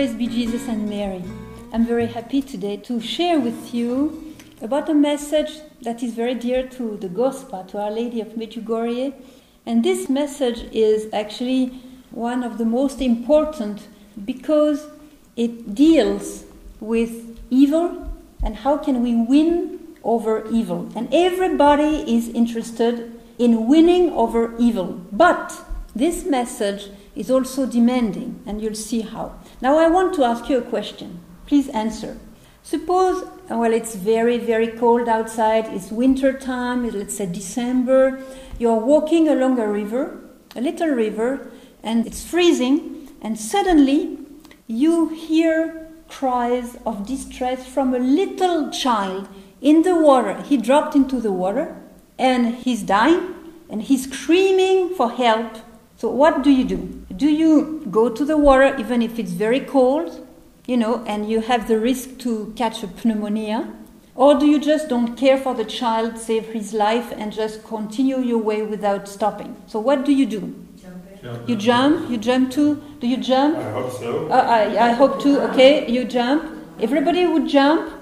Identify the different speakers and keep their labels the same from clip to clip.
Speaker 1: Praise be Jesus and Mary. I'm very happy today to share with you about a message that is very dear to the Gospa, to Our Lady of Medjugorje. And this message is actually one of the most important because it deals with evil and how can we win over evil. And everybody is interested in winning over evil. But this message is also demanding, and you'll see how. Now, I want to ask you a question. Please answer. Suppose, well, it's very, very cold outside, it's winter time, let's say December, you're walking along a river, a little river, and it's freezing, and suddenly you hear cries of distress from a little child in the water. He dropped into the water and he's dying and he's screaming for help. So, what do you do? Do you go to the water even if it's very cold, you know, and you have the risk to catch a pneumonia? Or do you just don't care for the child, save his life, and just continue your way without stopping? So, what do you do?
Speaker 2: Jump.
Speaker 1: You jump? You jump too? Do you jump?
Speaker 2: I hope so.
Speaker 1: Uh, I, I hope to. Okay, you jump. Everybody would jump.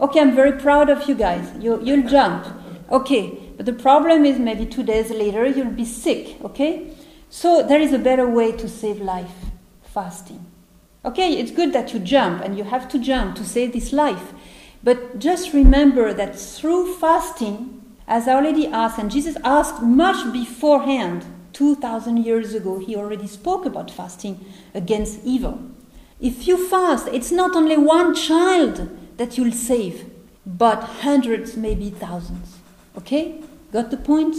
Speaker 1: Okay, I'm very proud of you guys. You, you'll jump. Okay, but the problem is maybe two days later you'll be sick. Okay, so there is a better way to save life: fasting. Okay, it's good that you jump and you have to jump to save this life, but just remember that through fasting, as Our Lady asked, and Jesus asked much beforehand, 2,000 years ago, he already spoke about fasting against evil. If you fast, it's not only one child that you'll save, but hundreds, maybe thousands. Okay? Got the point?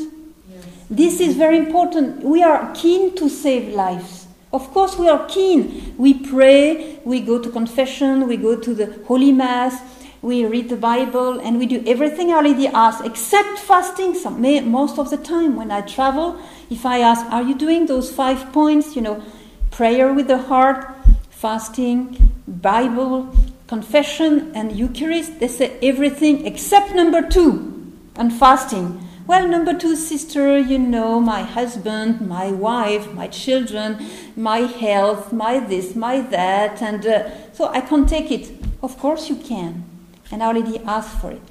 Speaker 1: This is very important. We are keen to save lives. Of course, we are keen. We pray, we go to confession, we go to the Holy Mass, we read the Bible, and we do everything Our Lady asked, except fasting. Some, most of the time, when I travel, if I ask, Are you doing those five points? You know, prayer with the heart, fasting, Bible, confession, and Eucharist, they say everything except number two, and fasting. Well, number two, sister, you know, my husband, my wife, my children, my health, my this, my that, and uh, so I can't take it. Of course, you can. And Our Lady asked for it.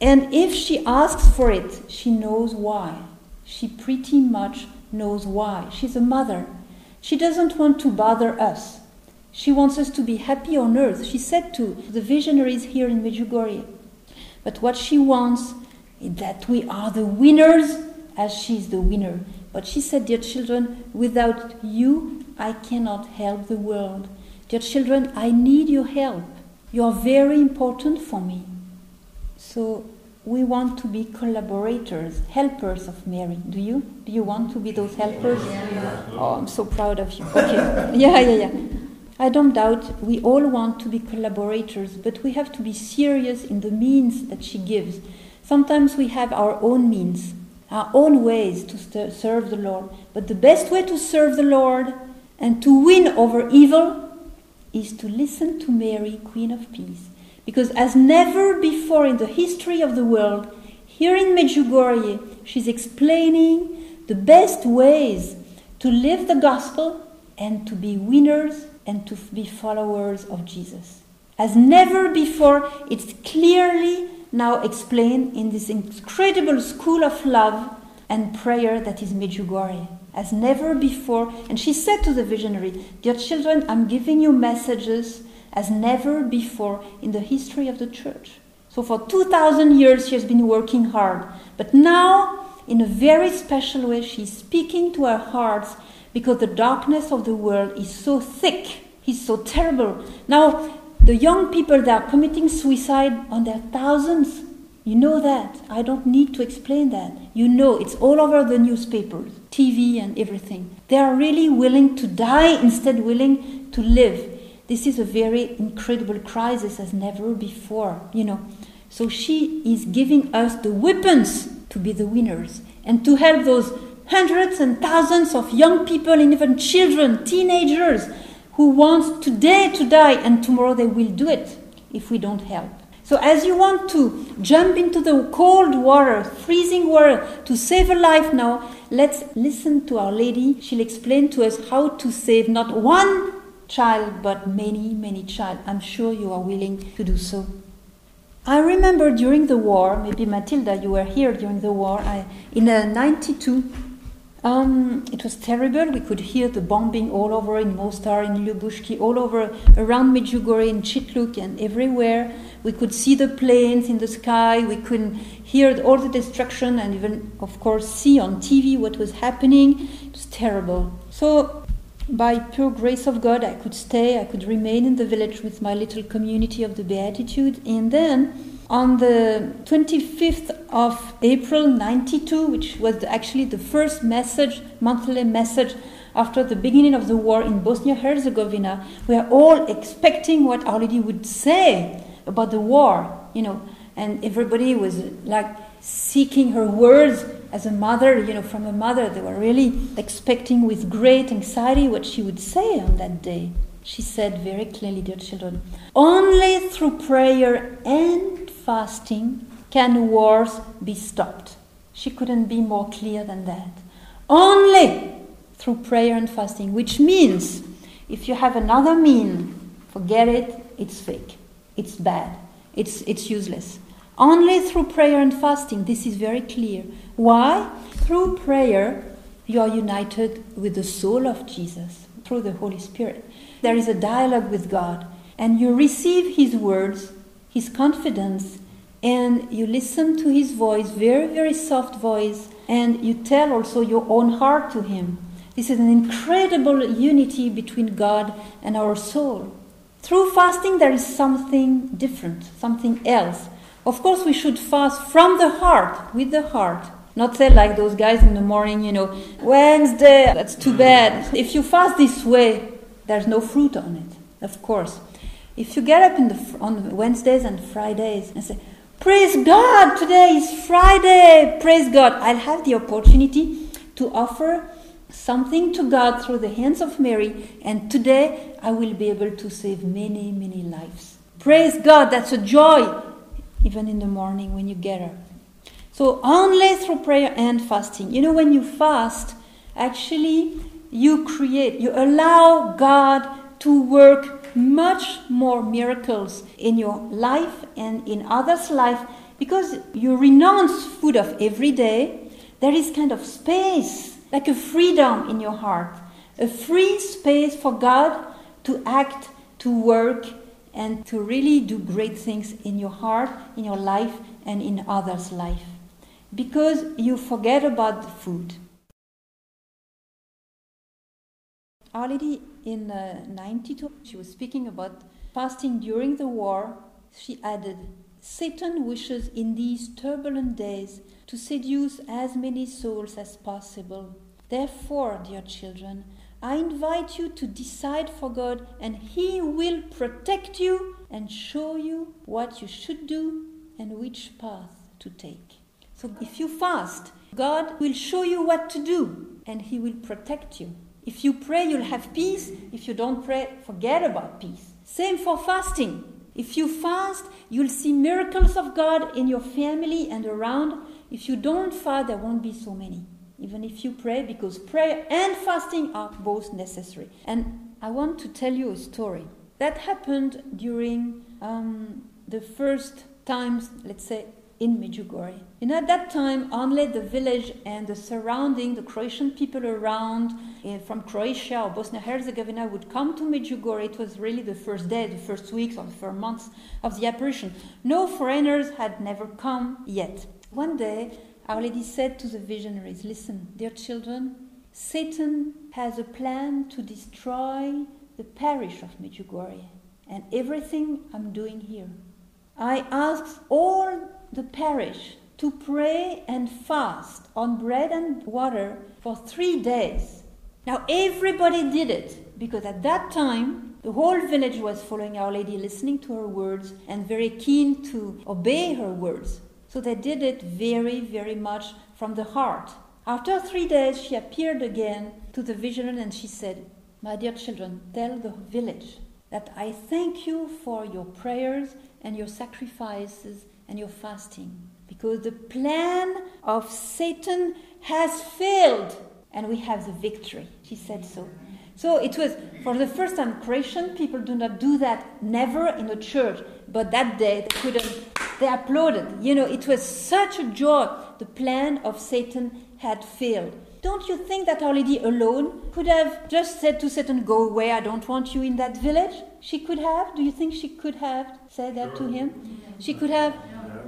Speaker 1: And if she asks for it, she knows why. She pretty much knows why. She's a mother. She doesn't want to bother us. She wants us to be happy on earth. She said to the visionaries here in Medjugorje. But what she wants that we are the winners as she's the winner. But she said, Dear children, without you, I cannot help the world. Dear children, I need your help. You are very important for me. So we want to be collaborators, helpers of Mary. Do you? Do you want to be those helpers? Oh, I'm so proud of you. Okay. Yeah, yeah, yeah. I don't doubt we all want to be collaborators, but we have to be serious in the means that she gives. Sometimes we have our own means, our own ways to serve the Lord. But the best way to serve the Lord and to win over evil is to listen to Mary, Queen of Peace. Because as never before in the history of the world, here in Medjugorje, she's explaining the best ways to live the gospel and to be winners and to be followers of Jesus. As never before, it's clearly now explained in this incredible school of love and prayer that is Medjugorje. As never before, and she said to the visionary, Dear children, I'm giving you messages as never before in the history of the church. So for 2,000 years, she has been working hard. But now, in a very special way, she's speaking to our hearts because the darkness of the world is so thick, is so terrible. Now, the young people that are committing suicide on their thousands, you know that. I don't need to explain that. You know, it's all over the newspapers, TV, and everything. They are really willing to die instead willing to live. This is a very incredible crisis as never before, you know. So she is giving us the weapons to be the winners and to help those hundreds and thousands of young people and even children, teenagers who wants today to die and tomorrow they will do it if we don't help. So, as you want to jump into the cold water, freezing water, to save a life now, let's listen to Our Lady. She'll explain to us how to save not one child, but many, many child. I'm sure you are willing to do so. I remember during the war, maybe Matilda, you were here during the war, I, in uh, 92, um, it was terrible. We could hear the bombing all over in Mostar, in Ljubuški, all over around Medjugorje, in Čitluk, and everywhere. We could see the planes in the sky. We could hear all the destruction, and even, of course, see on TV what was happening. It was terrible. So, by pure grace of God, I could stay. I could remain in the village with my little community of the Beatitude, and then on the 25th of April 92, which was actually the first message, monthly message after the beginning of the war in Bosnia Herzegovina, we are all expecting what Our Lady would say about the war, you know, and everybody was like seeking her words as a mother, you know, from a mother. They were really expecting with great anxiety what she would say on that day. She said very clearly, dear children, only through prayer and fasting can wars be stopped. She couldn't be more clear than that. Only through prayer and fasting, which means if you have another mean, forget it, it's fake, it's bad, it's, it's useless. Only through prayer and fasting, this is very clear. Why? Through prayer, you are united with the soul of Jesus through the Holy Spirit. There is a dialogue with God, and you receive His words his confidence and you listen to his voice, very, very soft voice, and you tell also your own heart to him. This is an incredible unity between God and our soul. Through fasting, there is something different, something else. Of course, we should fast from the heart, with the heart. Not say like those guys in the morning, you know, Wednesday, that's too bad. If you fast this way, there's no fruit on it, of course. If you get up the, on Wednesdays and Fridays and say, Praise God, today is Friday, praise God, I'll have the opportunity to offer something to God through the hands of Mary, and today I will be able to save many, many lives. Praise God, that's a joy, even in the morning when you get up. So, only through prayer and fasting. You know, when you fast, actually, you create, you allow God to work much more miracles in your life and in others' life because you renounce food of every day. There is kind of space, like a freedom in your heart, a free space for God to act, to work, and to really do great things in your heart, in your life, and in others' life. Because you forget about the food. Our Lady in uh, 92, she was speaking about fasting during the war. She added, Satan wishes in these turbulent days to seduce as many souls as possible. Therefore, dear children, I invite you to decide for God, and He will protect you and show you what you should do and which path to take. So, if you fast, God will show you what to do, and He will protect you. If you pray, you'll have peace. If you don't pray, forget about peace. Same for fasting. If you fast, you'll see miracles of God in your family and around. If you don't fast, there won't be so many. Even if you pray, because prayer and fasting are both necessary. And I want to tell you a story that happened during um, the first times, let's say, in Medjugorje. And at that time, only the village and the surrounding, the Croatian people around uh, from Croatia or Bosnia Herzegovina would come to Medjugorje. It was really the first day, the first weeks, or the first months of the apparition. No foreigners had never come yet. One day, Our Lady said to the visionaries, Listen, dear children, Satan has a plan to destroy the parish of Medjugorje and everything I'm doing here. I ask all the parish to pray and fast on bread and water for three days. Now, everybody did it because at that time the whole village was following Our Lady, listening to her words, and very keen to obey her words. So they did it very, very much from the heart. After three days, she appeared again to the visionary and she said, My dear children, tell the village that I thank you for your prayers and your sacrifices and your fasting. Because the plan of Satan has failed and we have the victory. She said so. So it was, for the first time, Christian people do not do that, never in a church. But that day, they couldn't, they applauded. You know, it was such a joy. The plan of Satan had failed. Don't you think that Our Lady alone could have just said to Satan, Go away, I don't want you in that village? She could have. Do you think she could have said that to him? She could have.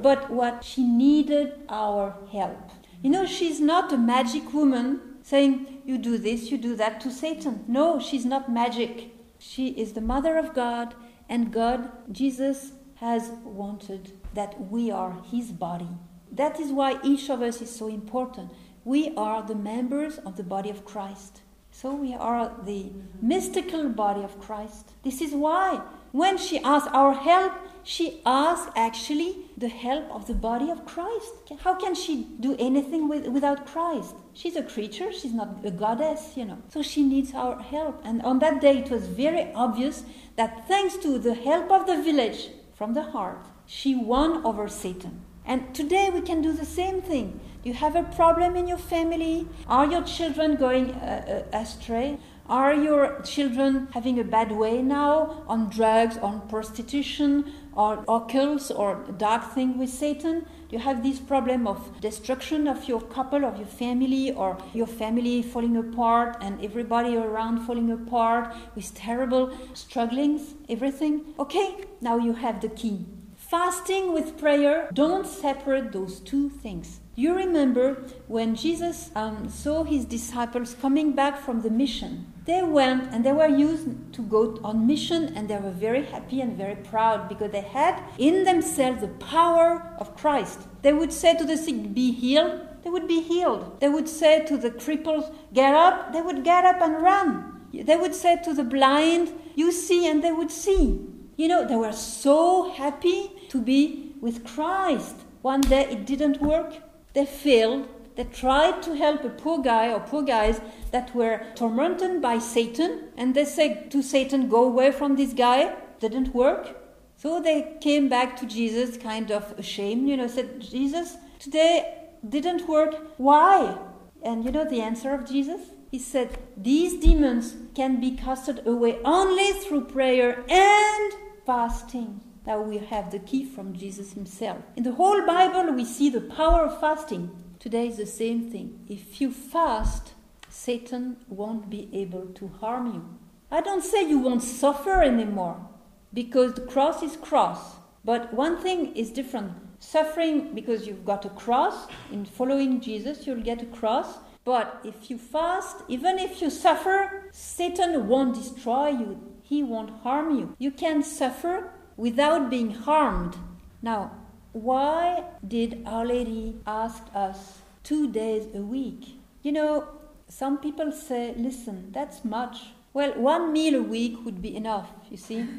Speaker 1: But what? She needed our help. You know, she's not a magic woman saying, You do this, you do that to Satan. No, she's not magic. She is the mother of God, and God, Jesus, has wanted that we are his body. That is why each of us is so important. We are the members of the body of Christ. So we are the mystical body of Christ. This is why when she asks our help, she asks actually the help of the body of Christ. How can she do anything with, without Christ? She's a creature, she's not a goddess, you know. So she needs our help. And on that day, it was very obvious that thanks to the help of the village from the heart, she won over Satan. And today we can do the same thing. You have a problem in your family? Are your children going uh, uh, astray? Are your children having a bad way now on drugs, on prostitution, or occult or dark thing with Satan? You have this problem of destruction of your couple, of your family, or your family falling apart and everybody around falling apart with terrible strugglings, everything. Okay, now you have the key. Fasting with prayer, don't separate those two things. You remember when Jesus um, saw his disciples coming back from the mission. They went and they were used to go on mission and they were very happy and very proud because they had in themselves the power of Christ. They would say to the sick, Be healed, they would be healed. They would say to the cripples, Get up, they would get up and run. They would say to the blind, You see, and they would see. You know, they were so happy to be with Christ. One day it didn't work. They failed. They tried to help a poor guy or poor guys that were tormented by Satan, and they said to Satan, Go away from this guy. Didn't work. So they came back to Jesus, kind of ashamed, you know, said, Jesus, today didn't work. Why? And you know the answer of Jesus? He said, These demons can be casted away only through prayer and fasting. Now we have the key from Jesus himself. In the whole Bible, we see the power of fasting. Today is the same thing. If you fast, Satan won't be able to harm you. I don't say you won't suffer anymore, because the cross is cross. But one thing is different. Suffering because you've got a cross, in following Jesus, you'll get a cross. But if you fast, even if you suffer, Satan won't destroy you. He won't harm you. You can suffer without being harmed. Now, why did Our Lady ask us two days a week? You know, some people say, listen, that's much. Well, one meal a week would be enough, you see.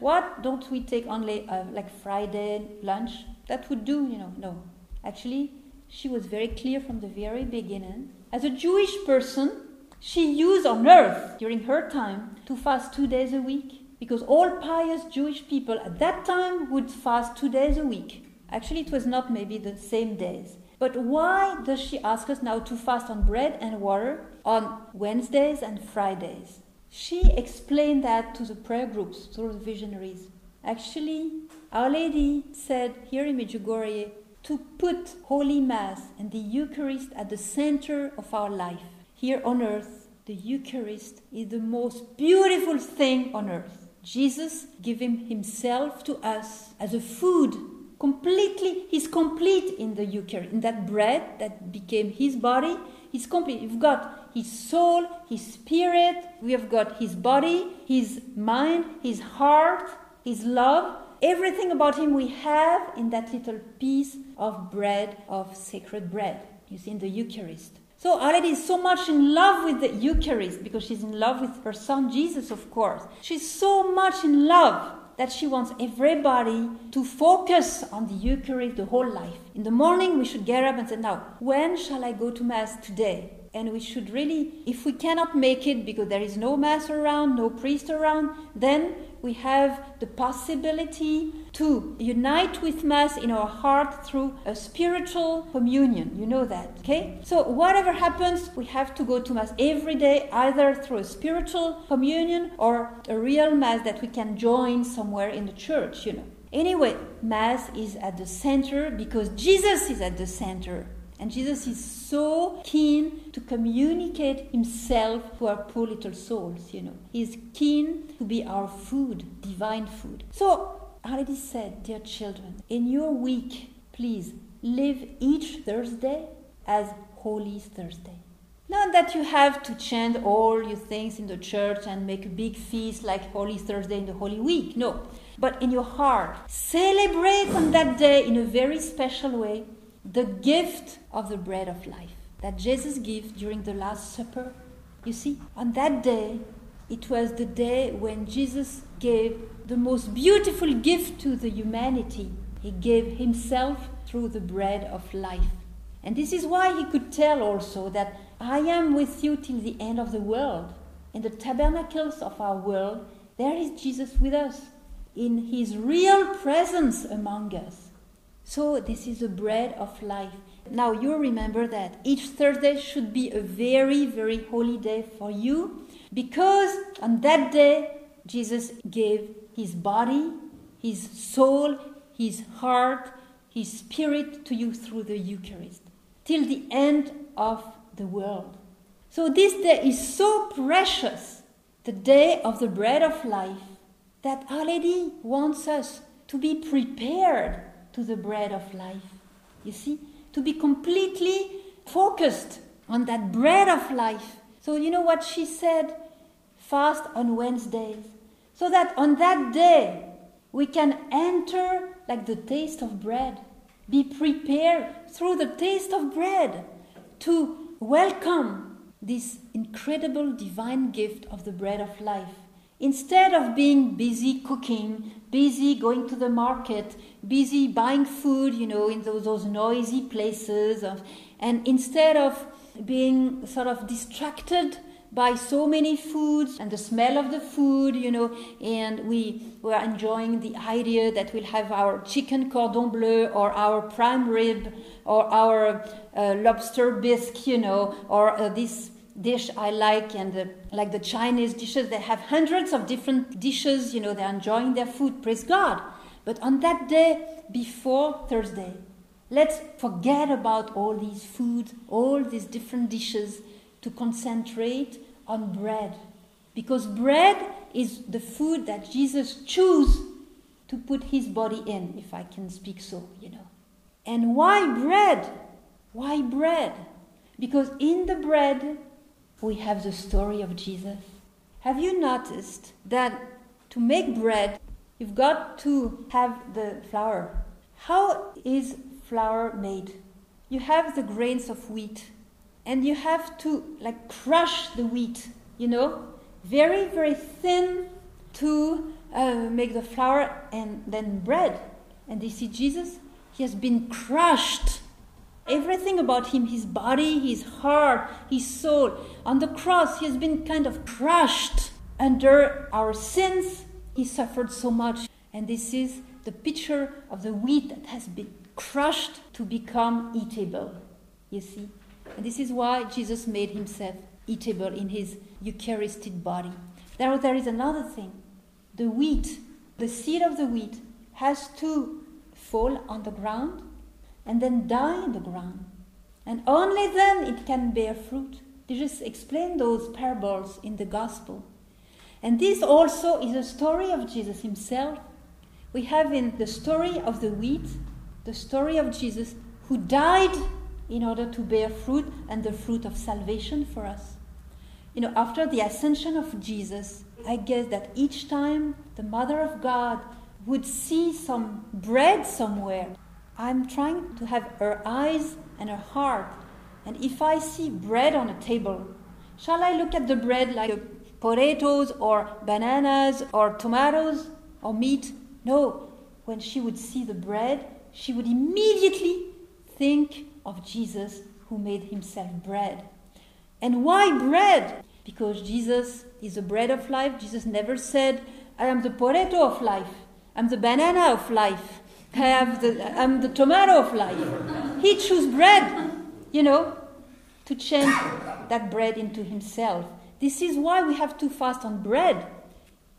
Speaker 1: What don't we take only uh, like Friday lunch? That would do, you know. No. Actually, she was very clear from the very beginning. As a Jewish person, she used on earth during her time to fast two days a week because all pious Jewish people at that time would fast two days a week. Actually, it was not maybe the same days. But why does she ask us now to fast on bread and water on Wednesdays and Fridays? She explained that to the prayer groups, to the visionaries. Actually, Our Lady said here in Medjugorje to put Holy Mass and the Eucharist at the center of our life. Here on earth, the Eucharist is the most beautiful thing on earth. Jesus giving himself to us as a food completely he's complete in the eucharist in that bread that became his body. He's complete. You've got his soul his spirit. We have got his body his mind his heart his love. Everything about him we have in that little piece of bread of sacred bread you see in the eucharist so Lady is so much in love with the Eucharist because she's in love with her son Jesus, of course. She's so much in love that she wants everybody to focus on the Eucharist the whole life. In the morning, we should get up and say, Now, when shall I go to Mass today? And we should really, if we cannot make it because there is no Mass around, no priest around, then we have the possibility to unite with Mass in our heart through a spiritual communion. You know that, okay? So, whatever happens, we have to go to Mass every day, either through a spiritual communion or a real Mass that we can join somewhere in the church, you know. Anyway, Mass is at the center because Jesus is at the center. And Jesus is so keen to communicate himself to our poor little souls, you know. He's keen to be our food, divine food. So, Our Lady said, dear children, in your week, please live each Thursday as Holy Thursday. Not that you have to chant all your things in the church and make a big feast like Holy Thursday in the Holy Week. No. But in your heart, celebrate on that day in a very special way the gift of the bread of life that Jesus gave during the Last Supper. You see, on that day, it was the day when Jesus gave the most beautiful gift to the humanity. He gave himself through the bread of life. And this is why he could tell also that I am with you till the end of the world. In the tabernacles of our world, there is Jesus with us in his real presence among us. So, this is the bread of life. Now, you remember that each Thursday should be a very, very holy day for you because on that day, Jesus gave his body, his soul, his heart, his spirit to you through the Eucharist till the end of the world. So, this day is so precious, the day of the bread of life, that Our Lady wants us to be prepared to the bread of life. You see? To be completely focused on that bread of life. So, you know what she said? Fast on Wednesdays. So that on that day, we can enter like the taste of bread. Be prepared through the taste of bread to welcome this incredible divine gift of the bread of life. Instead of being busy cooking, busy going to the market, busy buying food, you know, in those, those noisy places, of, and instead of being sort of distracted by so many foods and the smell of the food, you know, and we were enjoying the idea that we'll have our chicken cordon bleu or our prime rib or our uh, lobster bisque, you know, or uh, this dish I like, and uh, like the Chinese dishes, they have hundreds of different dishes. You know, they're enjoying their food. Praise God. But on that day before Thursday, let's forget about all these foods, all these different dishes, to concentrate on bread, because bread is the food that Jesus chose to put his body in, if I can speak so, you know. And why bread? Why bread? Because in the bread we have the story of Jesus. Have you noticed that to make bread, you've got to have the flour? How is flour made? You have the grains of wheat, and you have to like crush the wheat, you know, very, very thin to uh, make the flour and then bread. And you see Jesus, he has been crushed everything about him his body, his heart, his soul. On the cross, he has been kind of crushed under our sins. He suffered so much. And this is the picture of the wheat that has been crushed to become eatable. You see? And this is why Jesus made himself eatable in his Eucharistic body. There, there is another thing. The wheat, the seed of the wheat, has to fall on the ground and then die in the ground. And only then it can bear fruit. Jesus explained those parables in the gospel. And this also is a story of Jesus himself. We have in the story of the wheat, the story of Jesus who died in order to bear fruit and the fruit of salvation for us. You know, after the ascension of Jesus, I guess that each time the Mother of God would see some bread somewhere, I'm trying to have her eyes and her heart. And if I see bread on a table, shall I look at the bread like potatoes or bananas or tomatoes or meat? No. When she would see the bread, she would immediately think of Jesus who made himself bread. And why bread? Because Jesus is the bread of life. Jesus never said, I am the potato of life. I'm the banana of life. Have the, I'm the tomato of life. He chose bread, you know, to change that bread into himself. This is why we have to fast on bread,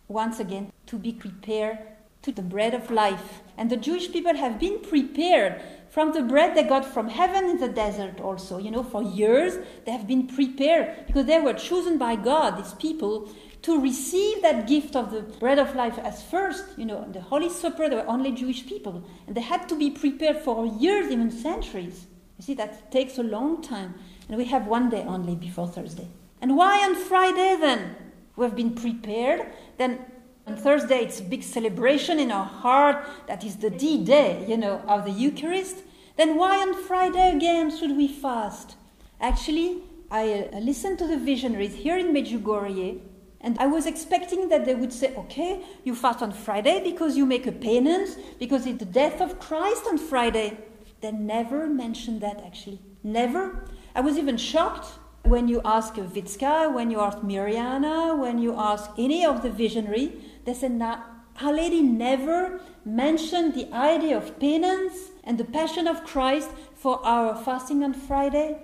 Speaker 1: once again, to be prepared to the bread of life. And the Jewish people have been prepared from the bread they got from heaven in the desert also. You know, for years they have been prepared because they were chosen by God, these people, to receive that gift of the bread of life as first. You know, the Holy Supper, they were only Jewish people. And they had to be prepared for years, even centuries. You see, that takes a long time. And we have one day only before Thursday. And why on Friday then? We have been prepared. Then on Thursday, it's a big celebration in our heart. That is the D day, you know, of the Eucharist. Then why on Friday again should we fast? Actually, I uh, listened to the visionaries here in Medjugorje, and I was expecting that they would say, okay, you fast on Friday because you make a penance, because it's the death of Christ on Friday. They never mentioned that, actually. Never. I was even shocked when you ask Vicka, when you ask Mirjana, when you ask any of the visionary, they said, now, Our Lady never mentioned the idea of penance and the Passion of Christ for our fasting on Friday.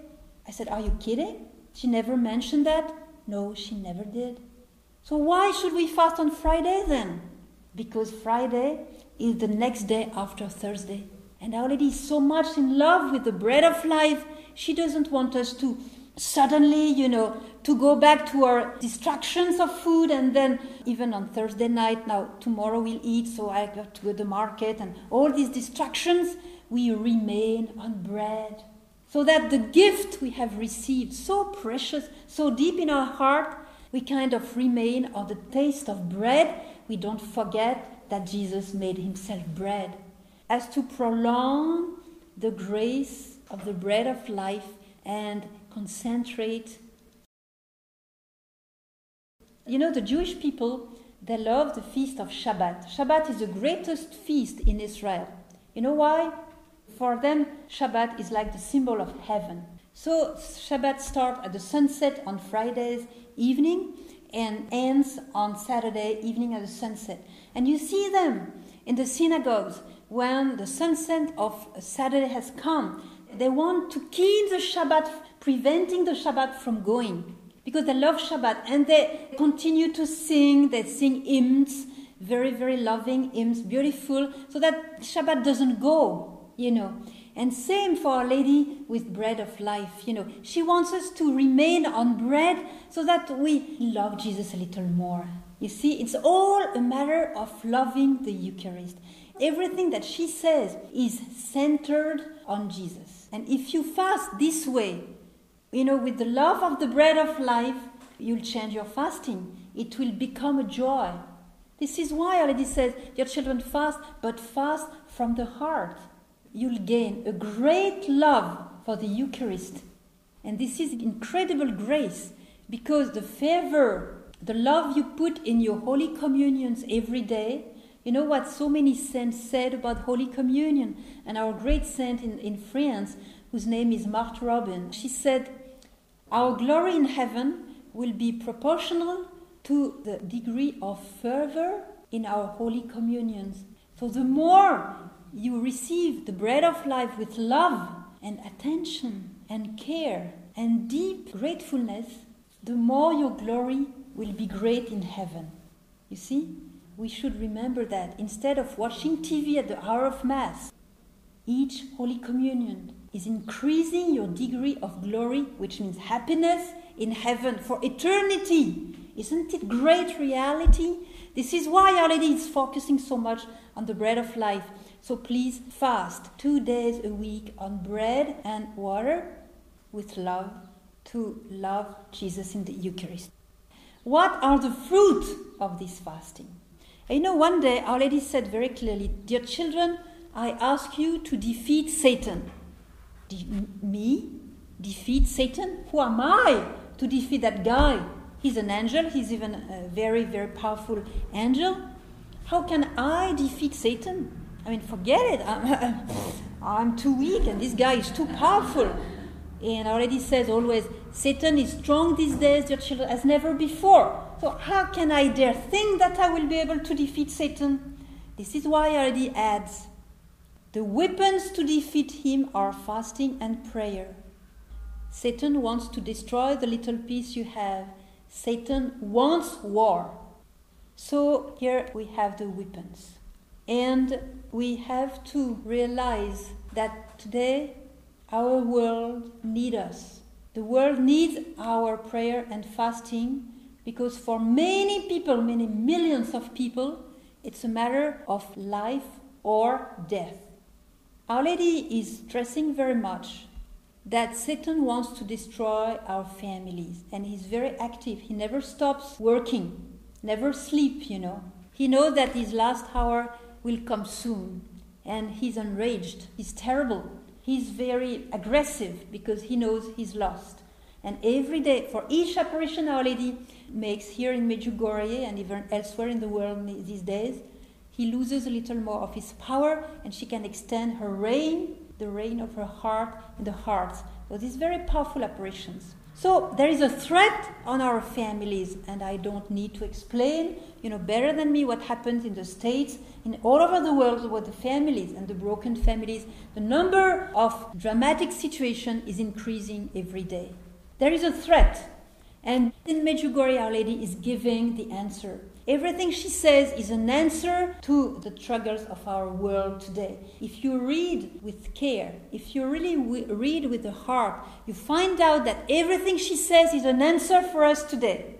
Speaker 1: I said, Are you kidding? She never mentioned that? No, she never did. So why should we fast on Friday then? Because Friday is the next day after Thursday. And Our Lady is so much in love with the bread of life, she doesn't want us to suddenly, you know, to go back to our distractions of food and then even on Thursday night, now tomorrow we'll eat, so I got to go to the market and all these distractions, we remain on bread. So that the gift we have received, so precious, so deep in our heart, we kind of remain on the taste of bread. We don't forget that Jesus made himself bread. As to prolong the grace of the bread of life and concentrate. You know, the Jewish people, they love the feast of Shabbat. Shabbat is the greatest feast in Israel. You know why? For them, Shabbat is like the symbol of heaven. So Shabbat starts at the sunset on Fridays evening and ends on Saturday evening at the sunset. And you see them in the synagogues when the sunset of Saturday has come. They want to keep the Shabbat preventing the Shabbat from going because they love Shabbat and they continue to sing. They sing hymns, very, very loving hymns, beautiful, so that Shabbat doesn't go, you know. And same for Our Lady with bread of life, you know. She wants us to remain on bread so that we love Jesus a little more. You see, it's all a matter of loving the Eucharist. Everything that she says is centered on Jesus. And if you fast this way, you know, with the love of the bread of life, you'll change your fasting. It will become a joy. This is why Our Lady says, Dear children, fast, but fast from the heart. You'll gain a great love for the Eucharist. And this is incredible grace because the fervor, the love you put in your Holy Communions every day, you know what so many saints said about Holy Communion? And our great saint in, in France, whose name is Marthe Robin, she said, Our glory in heaven will be proportional to the degree of fervor in our Holy Communions. So the more you receive the bread of life with love and attention and care and deep gratefulness, the more your glory will be great in heaven. You see? We should remember that instead of watching TV at the hour of Mass, each Holy Communion is increasing your degree of glory, which means happiness in heaven for eternity. Isn't it great reality? This is why Our Lady is focusing so much on the bread of life. So please fast two days a week on bread and water with love to love Jesus in the Eucharist. What are the fruit of this fasting? You know, one day Our Lady said very clearly, Dear children, I ask you to defeat Satan. De- me? Defeat Satan? Who am I to defeat that guy? He's an angel, he's even a very, very powerful angel. How can I defeat Satan? I mean, forget it. I'm, I'm too weak and this guy is too powerful. And already says always, Satan is strong these days, dear children, as never before. So, how can I dare think that I will be able to defeat Satan? This is why Our Lady adds, the weapons to defeat him are fasting and prayer. Satan wants to destroy the little peace you have. Satan wants war. So here we have the weapons. And we have to realize that today our world needs us. The world needs our prayer and fasting because for many people, many millions of people, it's a matter of life or death. Our Lady is stressing very much that Satan wants to destroy our families and he's very active. He never stops working, never sleep, you know. He knows that his last hour will come soon and he's enraged. He's terrible he's very aggressive because he knows he's lost. And every day, for each apparition Our Lady makes here in Medjugorje and even elsewhere in the world these days, he loses a little more of his power and she can extend her reign, the reign of her heart, in the hearts of these very powerful apparitions. So there is a threat on our families, and I don't need to explain, you know, better than me what happens in the States, in all over the world with the families and the broken families. The number of dramatic situations is increasing every day. There is a threat, and in Medjugorje, Our Lady is giving the answer. Everything she says is an answer to the struggles of our world today. If you read with care, if you really read with the heart, you find out that everything she says is an answer for us today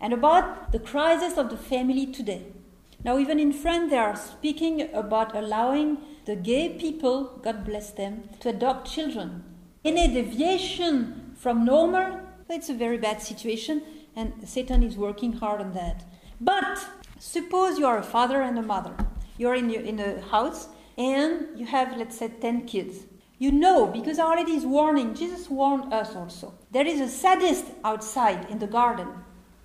Speaker 1: and about the crisis of the family today. Now, even in France, they are speaking about allowing the gay people, God bless them, to adopt children. Any deviation from normal, it's a very bad situation, and Satan is working hard on that. But suppose you are a father and a mother. You're in, your, in a house and you have, let's say, 10 kids. You know, because Our Lady is warning, Jesus warned us also. There is a sadist outside in the garden.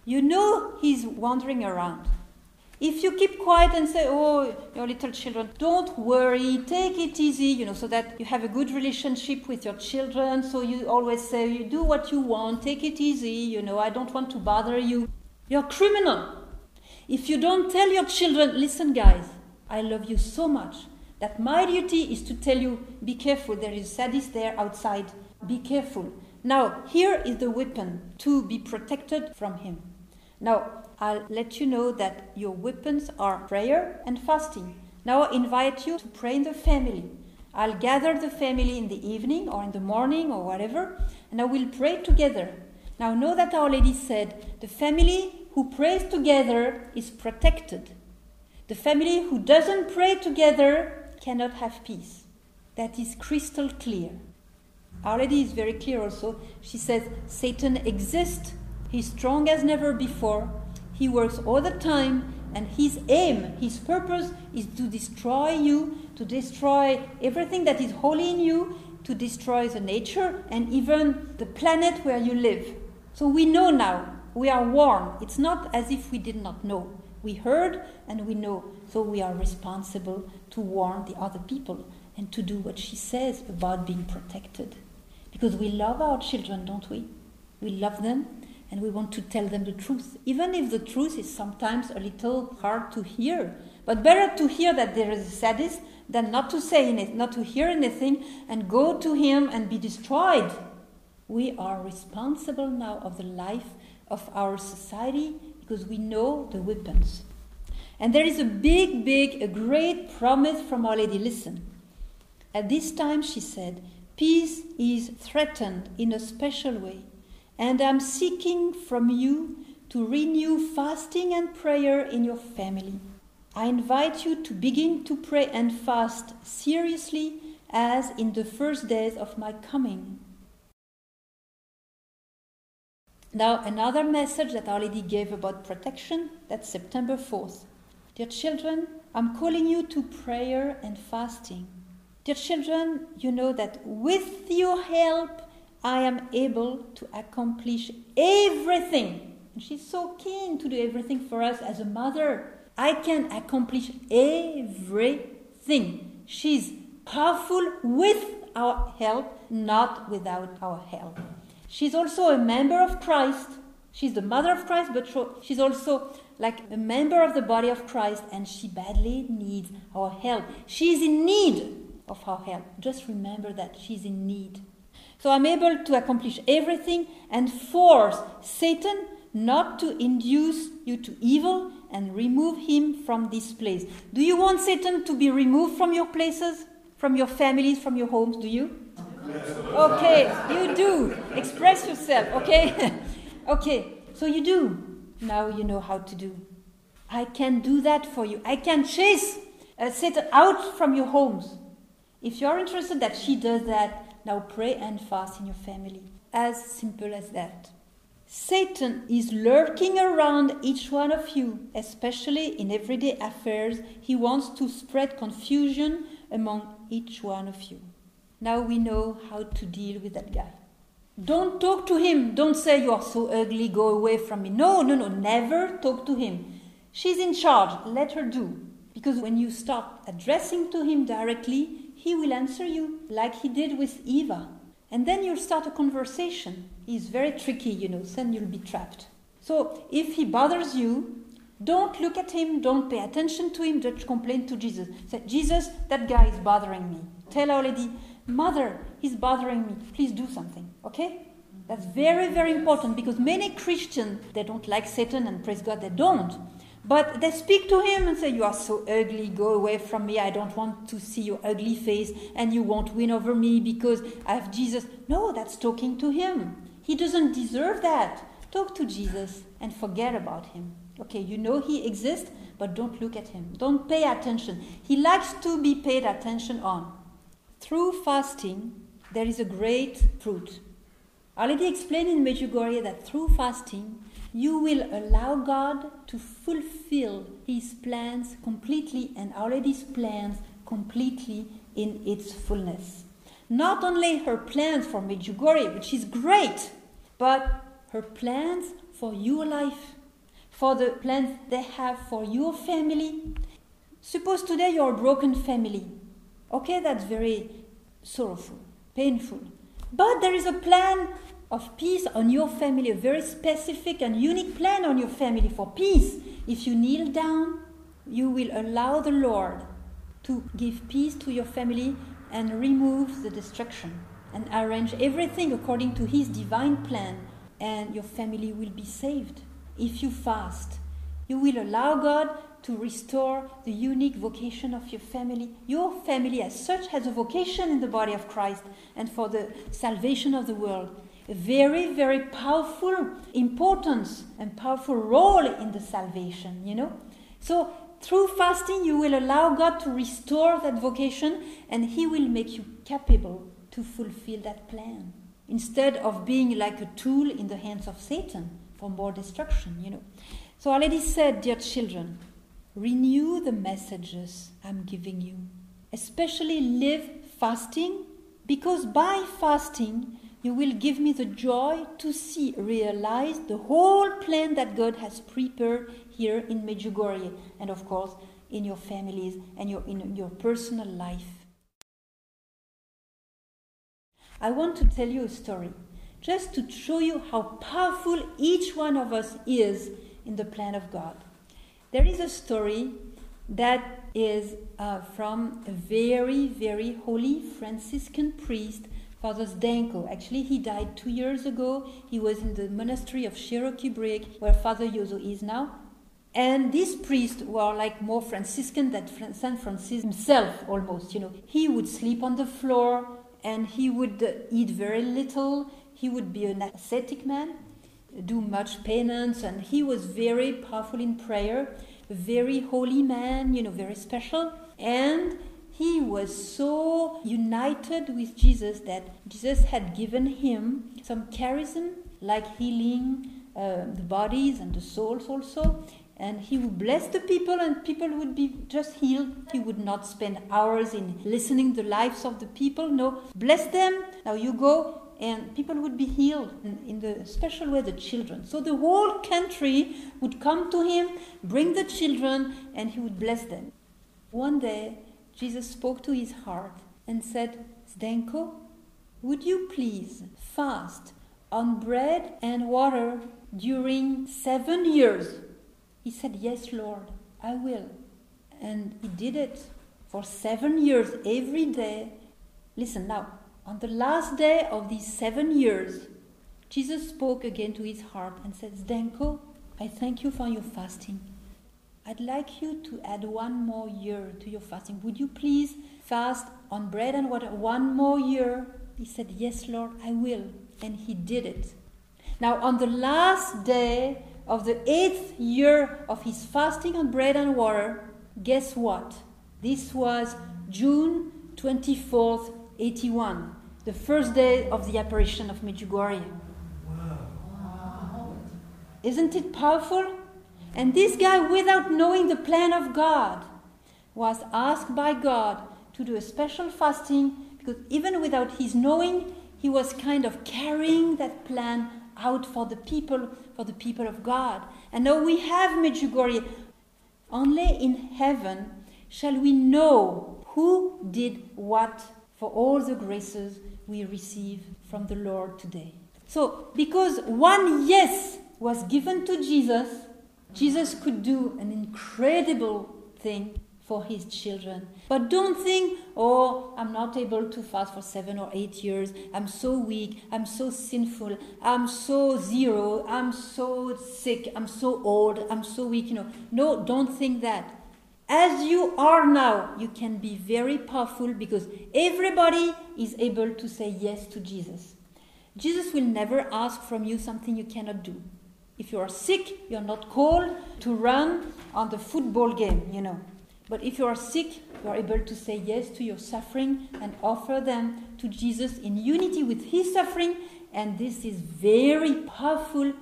Speaker 1: You know he's wandering around. If you keep quiet and say, Oh, your little children, don't worry, take it easy, you know, so that you have a good relationship with your children. So you always say, You do what you want, take it easy, you know, I don't want to bother you. You're criminal. If you don't tell your children, listen, guys, I love you so much that my duty is to tell you, be careful, there is sadist there outside, be careful. Now, here is the weapon to be protected from him. Now, I'll let you know that your weapons are prayer and fasting. Now, I invite you to pray in the family. I'll gather the family in the evening or in the morning or whatever, and I will pray together. Now, know that Our Lady said, the family who prays together is protected. The family who doesn't pray together cannot have peace. That is crystal clear. Our Lady is very clear also. She says Satan exists, he's strong as never before, he works all the time, and his aim, his purpose is to destroy you, to destroy everything that is holy in you, to destroy the nature and even the planet where you live. So we know now we are warned. It's not as if we did not know. We heard and we know. So we are responsible to warn the other people and to do what she says about being protected. Because we love our children, don't we? We love them and we want to tell them the truth, even if the truth is sometimes a little hard to hear. But better to hear that there is a sadist than not to say anything, not to hear anything, and go to him and be destroyed. We are responsible now of the life of our society because we know the weapons. And there is a big, big, a great promise from Our Lady. Listen. At this time, she said, peace is threatened in a special way, and I'm seeking from you to renew fasting and prayer in your family. I invite you to begin to pray and fast seriously as in the first days of my coming. Now, another message that Our Lady gave about protection, that's September 4th. Dear children, I'm calling you to prayer and fasting. Dear children, you know that with your help, I am able to accomplish everything. And she's so keen to do everything for us as a mother. I can accomplish everything. She's powerful with our help, not without our help. She's also a member of Christ. She's the mother of Christ, but she's also like a member of the body of Christ, and she badly needs our help. She's in need of our help. Just remember that she's in need. So I'm able to accomplish everything and force Satan not to induce you to evil and remove him from this place. Do you want Satan to be removed from your places, from your families, from your homes? Do you? Okay, you do. Express yourself, okay? okay, so you do. Now you know how to do. I can do that for you. I can chase uh, Satan out from your homes. If you're interested that she does that, now pray and fast in your family. As simple as that. Satan is lurking around each one of you, especially in everyday affairs. He wants to spread confusion among each one of you. Now we know how to deal with that guy. Don't talk to him. Don't say you are so ugly, go away from me. No, no, no, never talk to him. She's in charge, let her do. Because when you start addressing to him directly, he will answer you like he did with Eva. And then you'll start a conversation. He's very tricky, you know, then you'll be trapped. So if he bothers you, don't look at him, don't pay attention to him, just complain to Jesus. Say, Jesus, that guy is bothering me. Tell our lady, Mother, he's bothering me. Please do something, okay? That's very, very important because many Christians, they don't like Satan, and praise God, they don't. But they speak to him and say, You are so ugly, go away from me. I don't want to see your ugly face, and you won't win over me because I have Jesus. No, that's talking to him. He doesn't deserve that. Talk to Jesus and forget about him. Okay, you know he exists, but don't look at him. Don't pay attention. He likes to be paid attention on. Through fasting, there is a great fruit. I already explained in Medjugorje that through fasting, you will allow God to fulfill His plans completely and already His plans completely in its fullness. Not only her plans for Medjugorje, which is great, but her plans for your life, for the plans they have for your family. Suppose today you're a broken family. Okay, that's very sorrowful, painful. But there is a plan of peace on your family, a very specific and unique plan on your family for peace. If you kneel down, you will allow the Lord to give peace to your family and remove the destruction and arrange everything according to His divine plan, and your family will be saved. If you fast, you will allow God to restore the unique vocation of your family. Your family, as such, has a vocation in the body of Christ and for the salvation of the world very, very powerful importance and powerful role in the salvation, you know. So through fasting, you will allow God to restore that vocation and He will make you capable to fulfill that plan instead of being like a tool in the hands of Satan for more destruction, you know. So I already said, dear children, renew the messages I'm giving you, especially live fasting, because by fasting, you will give me the joy to see realized the whole plan that God has prepared here in Medjugorje and of course in your families and your, in your personal life. I want to tell you a story just to show you how powerful each one of us is in the plan of God. There is a story that is uh, from a very, very holy Franciscan priest Father Zdenko. Actually, he died two years ago. He was in the monastery of Široki Brijeg, where Father Jozo is now. And these priests were like more Franciscan than Saint Francis himself, almost. You know, he would sleep on the floor, and he would uh, eat very little. He would be an ascetic man, do much penance, and he was very powerful in prayer, very holy man, you know, very special. And he was so united with Jesus that Jesus had given him some charism, like healing uh, the bodies and the souls also. And he would bless the people, and people would be just healed. He would not spend hours in listening the lives of the people. No, bless them. Now you go, and people would be healed in, in the special way the children. So the whole country would come to him, bring the children, and he would bless them. One day, Jesus spoke to his heart and said, Zdenko, Would you please fast on bread and water during seven years? He said, Yes, Lord, I will. And he did it for seven years, every day. Listen now, on the last day of these seven years, Jesus spoke again to his heart and said, Zdenko, I thank you for your fasting. I'd like you to add one more year to your fasting. Would you please fast on bread and water one more year? He said, Yes, Lord, I will. And he did it. Now, on the last day of the eighth year of his fasting on bread and water, guess what? This was June 24th, 81, the first day of the apparition of Medjugorje. Wow. Isn't it powerful? And this guy, without knowing the plan of God, was asked by God to do a special fasting because even without his knowing, he was kind of carrying that plan out for the people, for the people of God. And now we have Medjugorje. Only in heaven shall we know who did what for all the graces we receive from the Lord today. So, because one yes was given to Jesus, Jesus could do an incredible thing for his children. But don't think, oh, I'm not able to fast for seven or eight years. I'm so weak. I'm so sinful. I'm so zero. I'm so sick. I'm so old. I'm so weak. You know, no, don't think that. As you are now, you can be very powerful because everybody is able to say yes to Jesus. Jesus will never ask from you something you cannot do. If you are sick, you're not called to run on the football game, you know. But if you are sick, you are able to say yes to your suffering and offer them to Jesus in unity with his suffering, and this is very powerful.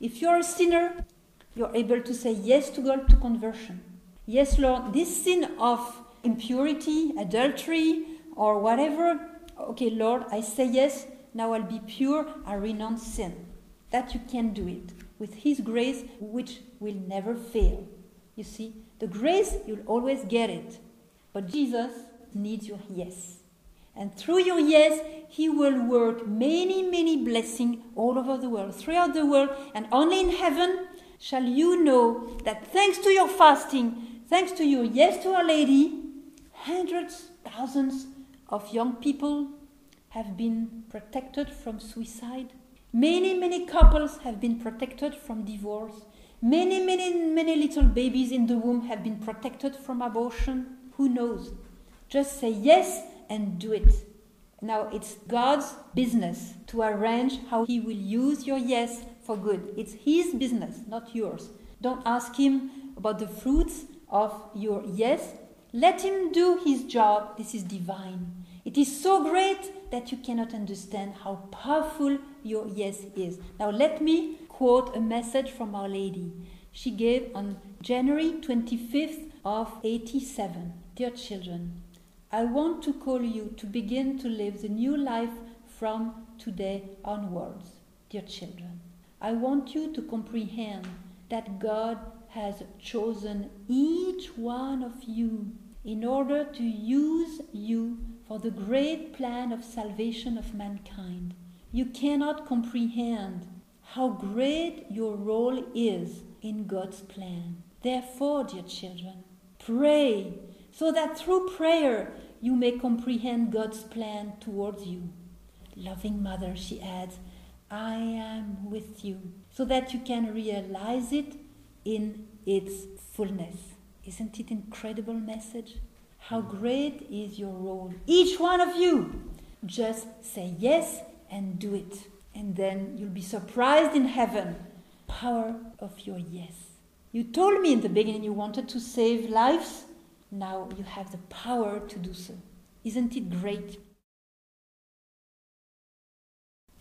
Speaker 1: If you are a sinner, you're able to say yes to God to conversion. Yes, Lord, this sin of impurity, adultery, or whatever, okay, Lord, I say yes, now I'll be pure, I renounce sin. That you can do it with His grace, which will never fail. You see, the grace, you'll always get it. But Jesus needs your yes. And through your yes, He will work many, many blessings all over the world, throughout the world, and only in heaven shall you know that thanks to your fasting, thanks to your yes to Our Lady, hundreds, thousands of young people have been protected from suicide. Many, many couples have been protected from divorce. Many, many, many little babies in the womb have been protected from abortion. Who knows? Just say yes and do it. Now, it's God's business to arrange how He will use your yes for good. It's His business, not yours. Don't ask Him about the fruits of your yes. Let Him do His job. This is divine. It is so great that you cannot understand how powerful your yes is. Now, let me quote a message from Our Lady. She gave on January 25th of 87. Dear children, I want to call you to begin to live the new life from today onwards. Dear children, I want you to comprehend that God has chosen each one of you in order to use you for the great plan of salvation of mankind. You cannot comprehend how great your role is in God's plan. Therefore, dear children, pray so that through prayer you may comprehend God's plan towards you. Loving Mother, she adds, I am with you, so that you can realize it in its fullness. Isn't it incredible message? How great is your role. Each one of you. Just say yes and do it. And then you'll be surprised in heaven. Power of your yes. You told me in the beginning you wanted to save lives. Now you have the power to do so. Isn't it great?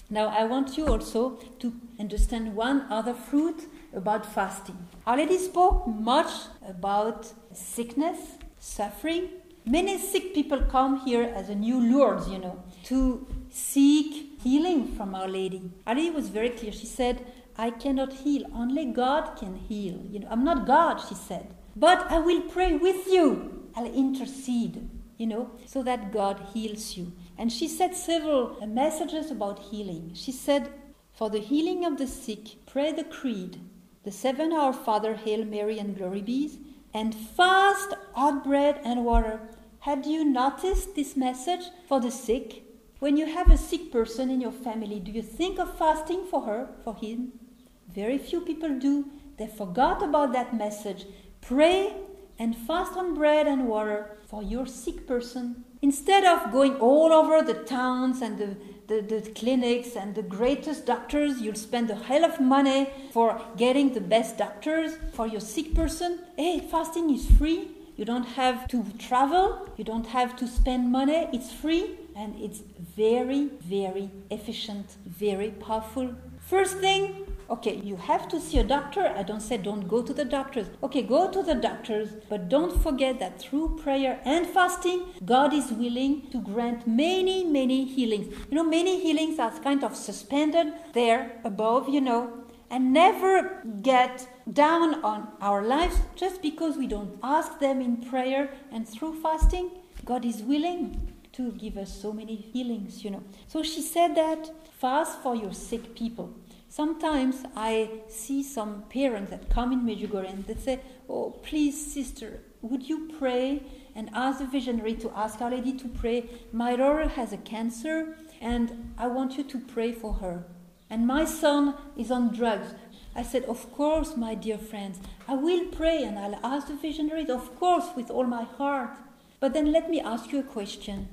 Speaker 1: Now, I want you also to understand one other fruit about fasting. I already spoke much about sickness, suffering. Many sick people come here as a new Lourdes, you know, to seek healing from Our Lady. Our Lady was very clear. She said, I cannot heal. Only God can heal. You know, I'm not God, she said. But I will pray with you. I'll intercede, you know, so that God heals you. And she said several messages about healing. She said, For the healing of the sick, pray the Creed, the seven Our Father, Hail Mary, and Glory Bees, and fast hot bread and water. Had you noticed this message for the sick? When you have a sick person in your family, do you think of fasting for her, for him? Very few people do. They forgot about that message. Pray and fast on bread and water for your sick person. Instead of going all over the towns and the, the, the, clinics and the greatest doctors, you'll spend a hell of money for getting the best doctors for your sick person. Hey, fasting is free. You don't have to travel, you don't have to spend money, it's free and it's very, very efficient, very powerful. First thing, okay, you have to see a doctor. I don't say don't go to the doctors. Okay, go to the doctors, but don't forget that through prayer and fasting, God is willing to grant many, many healings. You know, many healings are kind of suspended there above, you know, and never get down on our lives just because we don't ask them in prayer and through fasting. God is willing to give us so many healings, you know. So she said that fast for your sick people. Sometimes I see some parents that come in Medjugorje and they say, Oh, please, sister, would you pray and ask the visionary to ask Our Lady to pray? My daughter has a cancer and I want you to pray for her. And my son is on drugs. I said, Of course, my dear friends, I will pray and I'll ask the visionary, of course, with all my heart. But then let me ask you a question.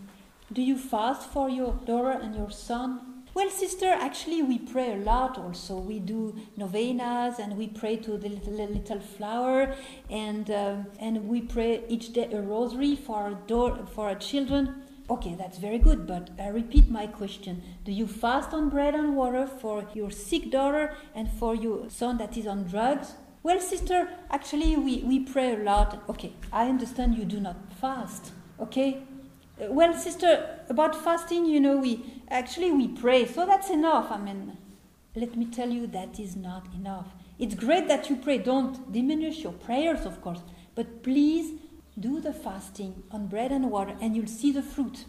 Speaker 1: Do you fast for your daughter and your son? Well, sister, actually, we pray a lot also. We do novenas and we pray to the little, flower, and, uh, and we pray each day a rosary for our, daughter, for our children. Okay, that's very good, but I repeat my question. Do you fast on bread and water for your sick daughter and for your son that is on drugs? Well, sister, actually, we, we pray a lot. Okay, I understand you do not fast. Okay, Uh, well, sister, about fasting, you know, we actually we pray, so that's enough. I mean, let me tell you, that is not enough. It's great that you pray. Don't diminish your prayers, of course, but please do the fasting on bread and water, and you'll see the fruit.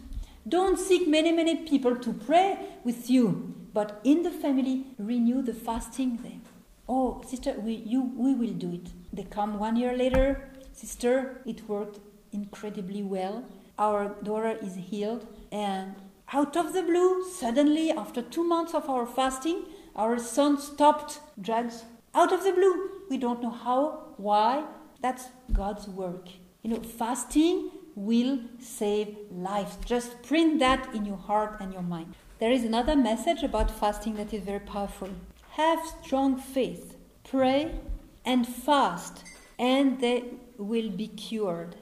Speaker 1: Don't seek many, many people to pray with you, but in the family, renew the fasting there. Oh, sister, we, you, we will do it. They come one year later. Sister, it worked incredibly well our daughter is healed. And out of the blue, suddenly, after two months of our fasting, our son stopped drugs. Out of the blue. We don't know how, why. That's God's work. You know, fasting will save lives. Just print that in your heart and your mind. There is another message about fasting that is very powerful. Have strong faith, pray and fast, and they will be cured.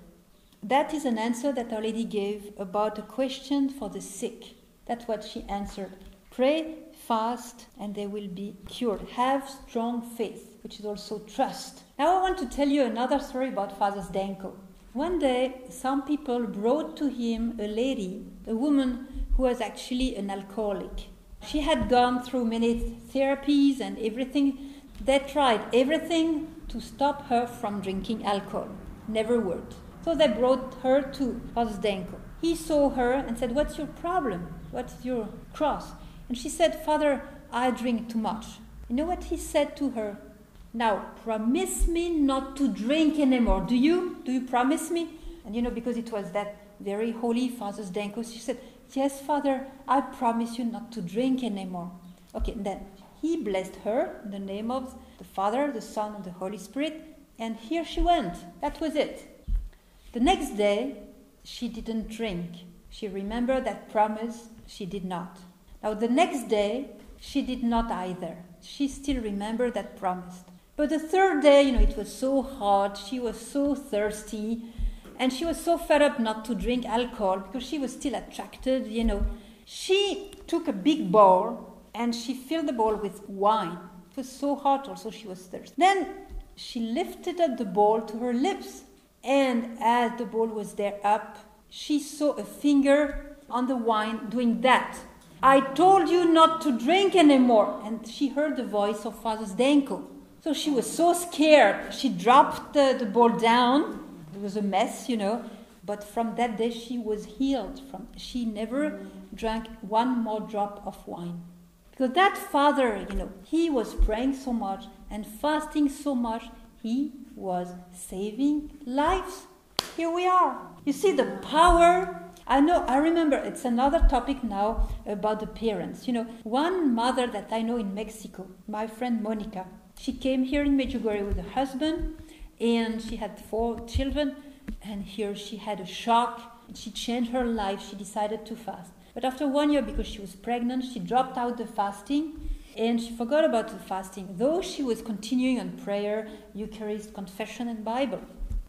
Speaker 1: That is an answer that Our Lady gave about a question for the sick. That's what she answered. Pray, fast, and they will be cured. Have strong faith, which is also trust. Now I want to tell you another story about Father Zdenko. One day, some people brought to him a lady, a woman who was actually an alcoholic. She had gone through many therapies and everything. They tried everything to stop her from drinking alcohol. Never worked. So they brought her to Father Zdenko. He saw her and said, What's your problem? What's your cross? And she said, Father, I drink too much. You know what he said to her? Now, promise me not to drink anymore. Do you? Do you promise me? And you know, because it was that very holy Father Zdenko, she said, Yes, Father, I promise you not to drink anymore. Okay, then he blessed her in the name of the Father, the Son, and the Holy Spirit, and here she went. That was it. The next day, she didn't drink. She remembered that promise, she did not. Now, the next day, she did not either. She still remembered that promise. But the third day, you know, it was so hot, she was so thirsty, and she was so fed up not to drink alcohol because she was still attracted, you know. She took a big bowl and she filled the bowl with wine. It was so hot, also, she was thirsty. Then she lifted up the bowl to her lips and as the bowl was there up, she saw a finger on the wine doing that. I told you not to drink anymore. And she heard the voice of Father Zdenko. So she was so scared. She dropped the, the bowl down. It was a mess, you know. But from that day, she was healed. From she never drank one more drop of wine. Because that father, you know, he was praying so much and fasting so much, he was saving lives. Here we are. You see the power. I know, I remember it's another topic now about the parents. You know, one mother that I know in Mexico, my friend Monica, she came here in Medjugorje with her husband and she had four children. And here she had a shock. She changed her life. She decided to fast. But after one year, because she was pregnant, she dropped out the fasting and she forgot about the fasting, though she was continuing on prayer, Eucharist, confession, and Bible.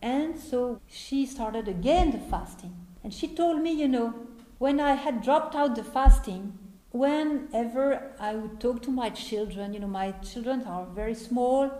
Speaker 1: And so she started again the fasting. And she told me, you know, when I had dropped out the fasting, whenever I would talk to my children, you know, my children are very small,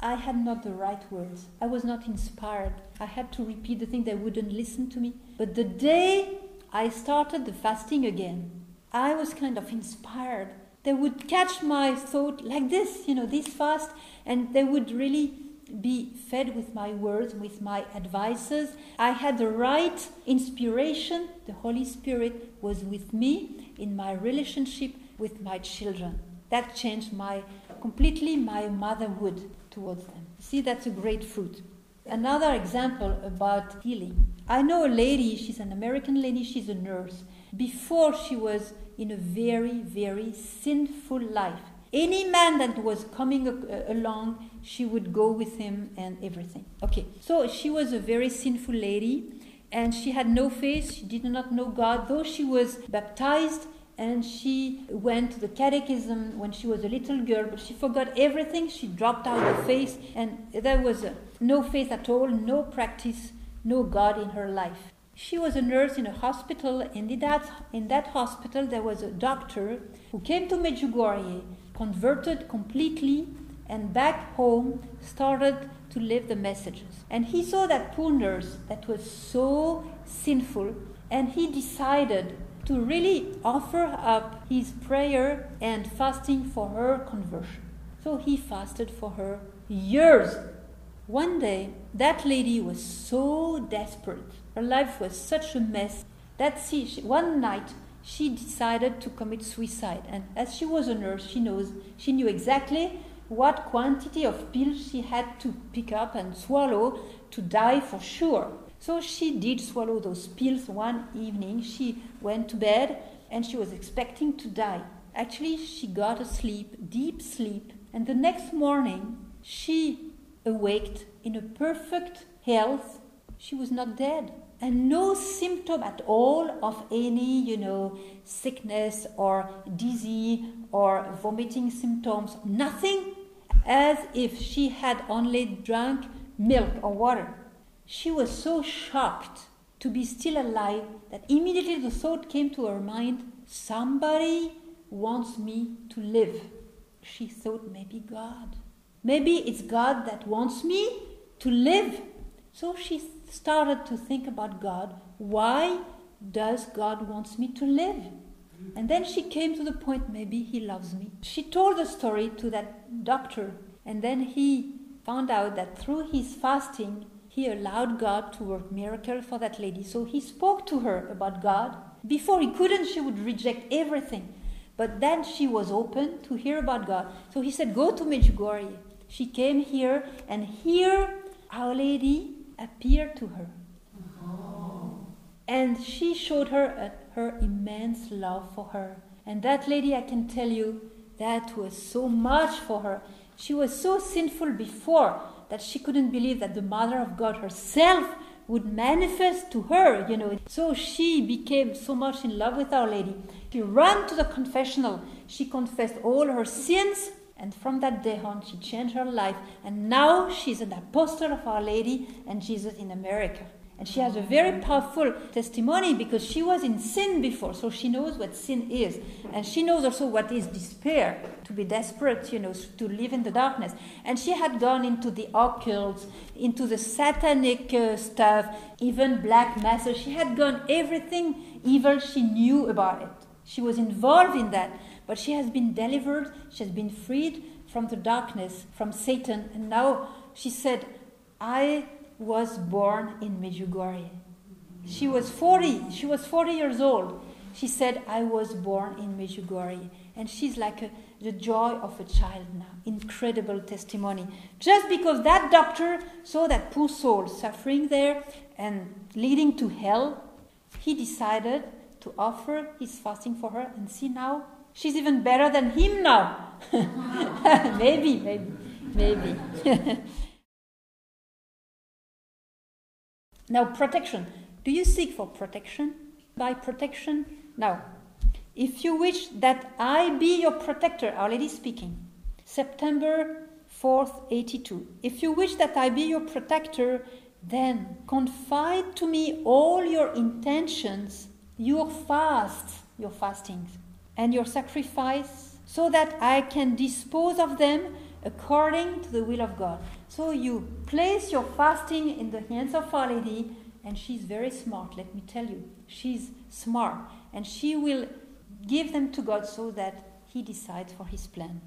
Speaker 1: I had not the right words. I was not inspired. I had to repeat the thing, they wouldn't listen to me. But the day I started the fasting again, I was kind of inspired. They would catch my thought like this, you know, this fast, and they would really be fed with my words, with my advices. I had the right inspiration. The Holy Spirit was with me in my relationship with my children. That changed my completely my motherhood towards them. See, that's a great fruit. Another example about healing. I know a lady, she's an American lady, she's a nurse. Before she was in a very, very sinful life. Any man that was coming along, she would go with him and everything. Okay, so she was a very sinful lady and she had no faith, she did not know God, though she was baptized and she went to the catechism when she was a little girl, but she forgot everything. She dropped out of faith, and there was no faith at all, no practice, no God in her life. She was a nurse in a hospital, and in that, in that hospital, there was a doctor who came to Medjugorje, converted completely, and back home started to live the messages. And he saw that poor nurse that was so sinful, and he decided to really offer up his prayer and fasting for her conversion. So he fasted for her years. One day, that lady was so desperate, her life was such a mess, that she, one night she decided to commit suicide. And as she was a nurse, she knows she knew exactly what quantity of pills she had to pick up and swallow to die for sure. So she did swallow those pills one evening. She went to bed and she was expecting to die. Actually, she got a sleep, deep sleep, and the next morning she awaked in a perfect health. She was not dead and no symptom at all of any, you know, sickness or dizzy or vomiting symptoms, nothing, as if she had only drunk milk or water. She was so shocked to be still alive that immediately the thought came to her mind somebody wants me to live. She thought maybe God. Maybe it's God that wants me to live. So she started to think about God. Why does God wants me to live? And then she came to the point maybe he loves me. She told the story to that doctor and then he found out that through his fasting he allowed God to work miracle for that lady. So he spoke to her about God. Before he couldn't, she would reject everything. But then she was open to hear about God. So he said, Go to Medjugorje. She came here, and here Our Lady appeared to her. And she showed her uh, her immense love for her. And that lady, I can tell you, that was so much for her. She was so sinful before that she couldn't believe that the Mother of God herself would manifest to her, you know. So she became so much in love with Our Lady. She ran to the confessional. She confessed all her sins, and from that day on, she changed her life. And now she's an apostle of Our Lady and Jesus in America. And she has a very powerful testimony because she was in sin before, so she knows what sin is. And she knows also what is despair, to be desperate, you know, to live in the darkness. And she had gone into the occult, into the satanic uh, stuff, even black masses. She had gone everything evil she knew about it. She was involved in that. But she has been delivered, she has been freed from the darkness, from Satan. And now she said, I was born in Medjugorje. She was 40. She was 40 years old. She said, I was born in Medjugorje. And she's like a, the joy of a child now. Incredible testimony. Just because that doctor saw that poor soul suffering there and leading to hell, he decided to offer his fasting for her. And see now, she's even better than him now. maybe, maybe, maybe. now, protection. Do you seek for protection? By protection, now, if you wish that I be your protector, Our Lady speaking, September 4th, 82. If you wish that I be your protector, then confide to me all your intentions, your fasts, your fastings, and your sacrifice, so that I can dispose of them according to the will of God. So you place your fasting in the hands of Our Lady, and she's very smart, let me tell you. She's smart, and she will give them to God so that He decides for His plan.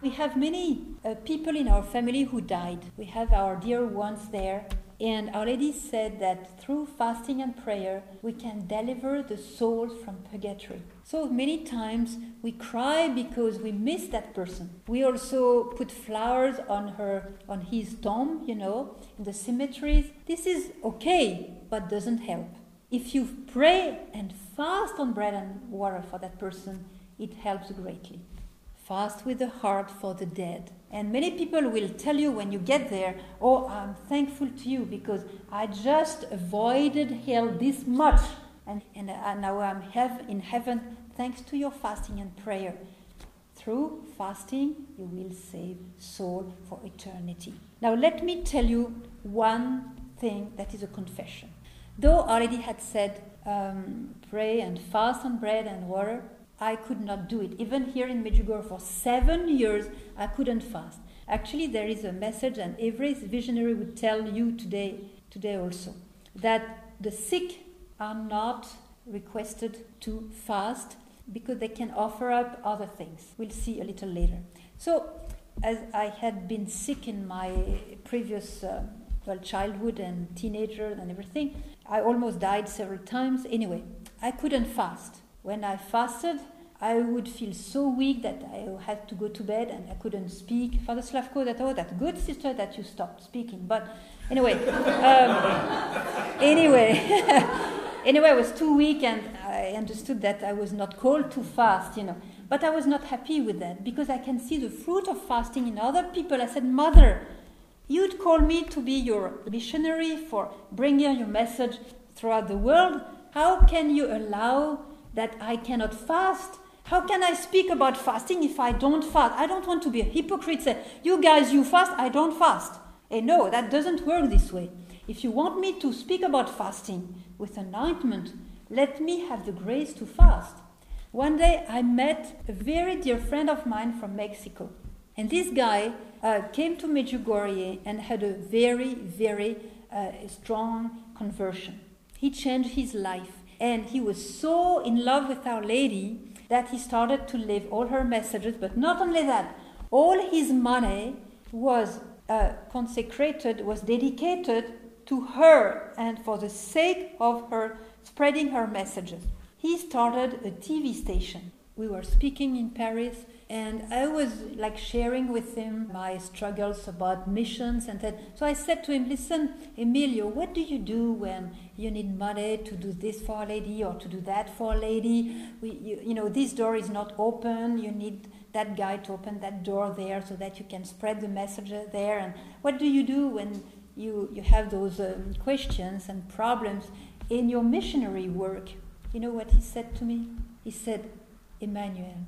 Speaker 1: We have many uh, people in our family who died. We have our dear ones there. And Our Lady said that through fasting and prayer, we can deliver the soul from purgatory. So many times we cry because we miss that person. We also put flowers on her, on his tomb, you know, in the cemeteries. This is okay, but doesn't help. If you pray and fast on bread and water for that person, it helps greatly. Fast with the heart for the dead. And many people will tell you when you get there, Oh, I'm thankful to you because I just avoided hell this much. And, and now I'm have, in heaven thanks to your fasting and prayer. Through fasting, you will save soul for eternity. Now, let me tell you one thing that is a confession. Though already had said, um, pray and fast on bread and water, I could not do it. Even here in Medjugorje for seven years, I couldn't fast. Actually, there is a message, and every visionary would tell you today, today also, that the sick are not requested to fast because they can offer up other things. We'll see a little later. So, as I had been sick in my previous uh, well, childhood and teenager and everything, I almost died several times. Anyway, I couldn't fast. When I fasted, I would feel so weak that I had to go to bed and I couldn't speak. Father Slavko, that oh, that good sister that you stopped speaking. But anyway, um, anyway, anyway, I was too weak and I understood that I was not called to fast, you know. But I was not happy with that because I can see the fruit of fasting in other people. I said, Mother, You'd call me to be your missionary for bringing your message throughout the world. How can you allow that I cannot fast? How can I speak about fasting if I don't fast? I don't want to be a hypocrite. Say, you guys, you fast, I don't fast. And no, that doesn't work this way. If you want me to speak about fasting with anointment, let me have the grace to fast. One day I met a very dear friend of mine from Mexico. And this guy uh, came to Medjugorje and had a very, very uh, strong conversion. He changed his life. And he was so in love with Our Lady that he started to live all her messages. But not only that, all his money was uh, consecrated, was dedicated to her and for the sake of her spreading her messages. He started a TV station. We were speaking in Paris and I was like sharing with him my struggles about missions and that. So I said to him, "Listen, Emilio, what do you do when you need money to do this for a lady or to do that for a lady? We, you, you know, this door is not open. You need that guy to open that door there so that you can spread the message there. And what do you do when you you have those um, questions and problems in your missionary work?" You know what he said to me? He said, "Emmanuel."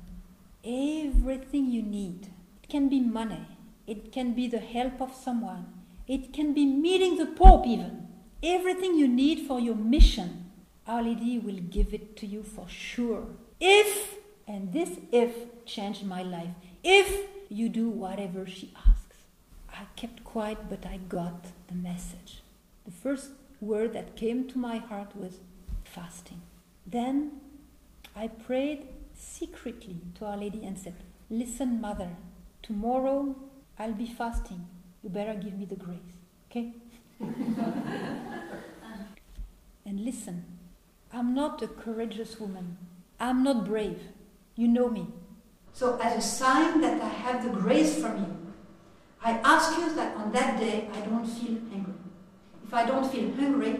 Speaker 1: Everything you need. It can be money, it can be the help of someone, it can be meeting the Pope, even. Everything you need for your mission, Our Lady will give it to you for sure. If, and this if changed my life, if you do whatever she asks. I kept quiet, but I got the message. The first word that came to my heart was fasting. Then I prayed secretly to Our Lady and said, Listen, Mother, tomorrow I'll be fasting. You better give me the grace. Okay? and listen. I'm not a courageous woman. I'm not brave. You know me. So, as a sign that I have the grace from you, I ask you that on that day I don't feel hungry. If I don't feel hungry,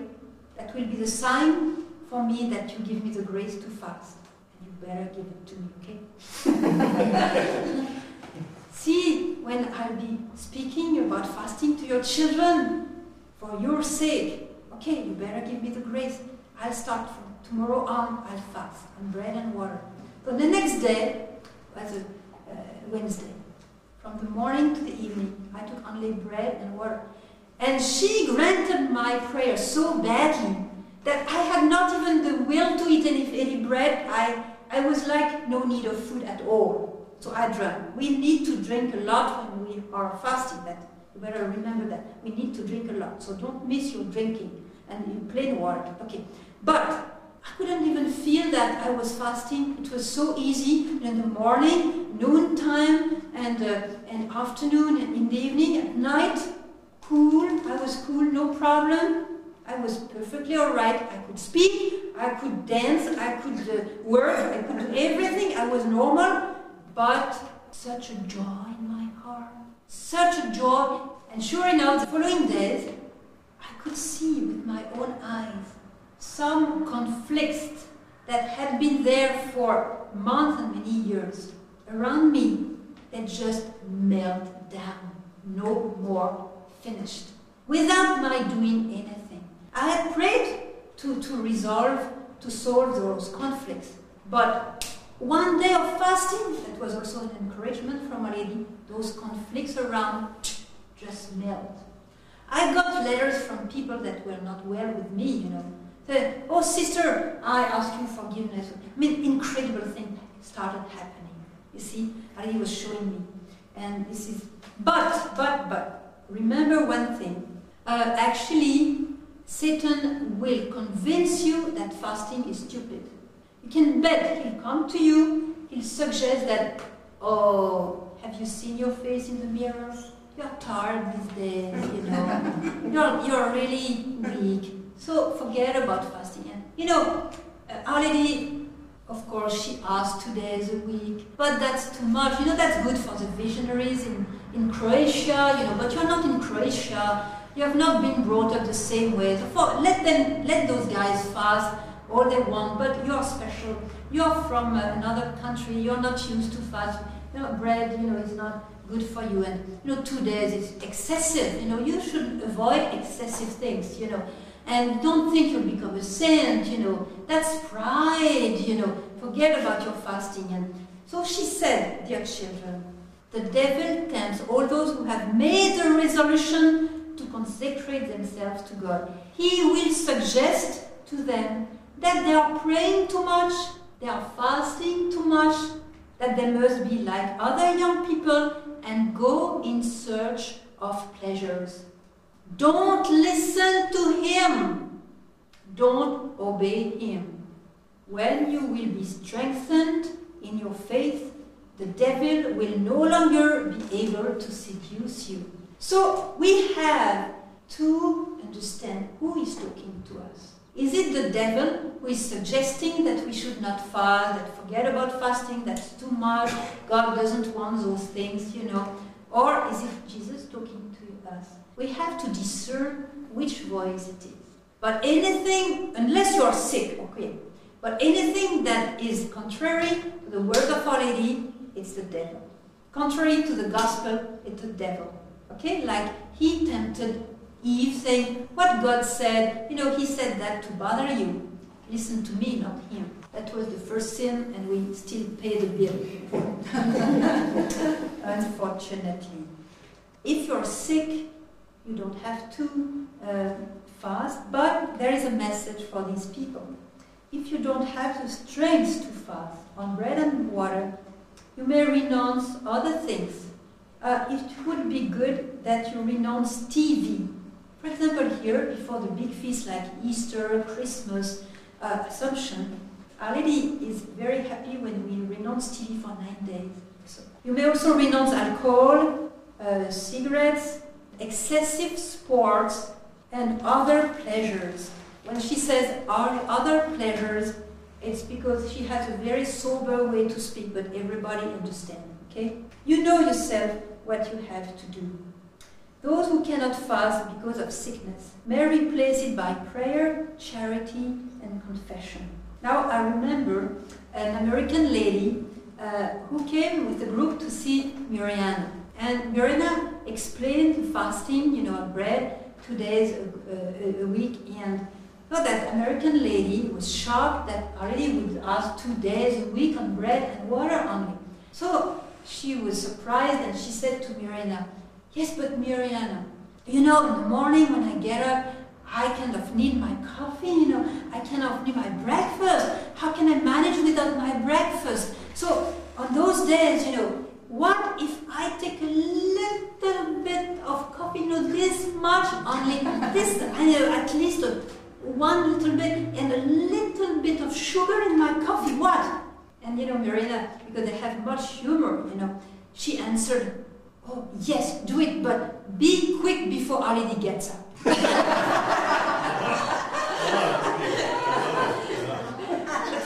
Speaker 1: that will be the sign for me that you give me the grace to fast. Better give it to me, okay? See, when I'll be speaking about fasting to your children for your sake, okay, you better give me the grace. I'll start from tomorrow on, I'll fast on bread and water. So the next day was a uh, Wednesday. From the morning to the evening, I took only bread and water. And she granted my prayer so badly that I had not even the will to eat any, any bread. I, I was like no need of food at all. So I drank. We need to drink a lot when we are fasting. That you better remember that we need to drink a lot. So don't miss your drinking and in plain water. Okay, but I couldn't even feel that I was fasting. It was so easy in the morning, noon time, and uh, and afternoon, and in the evening, at night. Cool. I was cool, no problem. I was perfectly all right. I could speak, I could dance, I could uh, work, I could do everything. I was normal, but such a joy in my heart, such a joy. And sure enough, the following days, I could see with my own eyes some conflicts that had been there for months and many years around me that just melt down, no more finished, without my doing anything. I had prayed to, to resolve, to solve those conflicts, but one day of fasting, that was also an encouragement from a lady, those conflicts around just melt. I got letters from people that were not well with me, you know, Said, oh sister, I ask you forgiveness. I mean, incredible thing started happening. You see, and he was showing me. And this is, but, but, but, remember one thing. Uh, actually, Satan will convince you that fasting is stupid. You can bet he'll come to you, he'll suggest that, oh, have you seen your face in the mirror? You're tired these days, you know. you're, you're really weak. So forget about fasting. And you know, uh, Our Lady, of course, she asks two days a week, but that's too much. You know, that's good for the visionaries in, in Croatia, you know, but you're not in Croatia. You have not been brought up the same way. So for, let them, let those guys fast all they want, but you're special. You're from uh, another country. You're not used to fast. You know, bread, you know, is not good for you. And you know, two days is excessive. You know, you should avoid excessive things. You know, and don't think you'll become a saint, you know. That's pride, you know. Forget about your fasting. And so she said, dear children, the devil tempts all those who have made a resolution to consecrate themselves to God. He will suggest to them that they are praying too much, they are fasting too much, that they must be like other young people and go in search of pleasures. Don't listen to him. Don't obey him. When you will be strengthened in your faith, the devil will no longer be able to seduce you. So we have to understand who is talking to us. Is it the devil who is suggesting that we should not fast, that forget about fasting, that's too much, God doesn't want those things, you know? Or is it Jesus talking to us? we have to discern which voice it is. But anything, unless you are sick, okay, but anything that is contrary to the word of Our Lady, it's the devil. Contrary to the gospel, it's the devil. Okay, like he tempted Eve, saying, What God said, you know, he said that to bother you. Listen to me, not him. That was the first sin, and we still pay the bill. Unfortunately. If you're sick, you don't have to uh, fast, but there is a message for these people. If you don't have the strength to fast on bread and water, you may renounce other things. Uh, it would be good that you renounce TV. For example, here, before the big feasts like Easter, Christmas, uh, Assumption, Our Lady is very happy when we renounce TV for nine days. So you may also renounce alcohol, uh, cigarettes, excessive sports, and other pleasures. when she says other pleasures, it's because she has a very sober way to speak, but everybody understands. Okay? You know yourself what you have to do. Those who cannot fast because of sickness may replace it by prayer, charity, and confession. Now, I remember an American lady uh, who came with a group to see Mirjana. And Mirjana explained fasting, you know, bread two days a, a, a week. And so that American lady was shocked that already would ask two days a week on bread and water only. So she was surprised and she said to Mirjana, Yes, but Mirjana, you know, in the morning when I get up, I kind of need my coffee, you know, I kind of need my breakfast. How can I manage without my breakfast? So on those days, you know, what if I take a little bit of coffee, you know, this much, only this, I know, at least one little bit, and a little bit of sugar in my coffee, what? And you know, Mirjana, because they have much humor, you know, she answered, Oh, yes, do it, but be quick before our gets up. it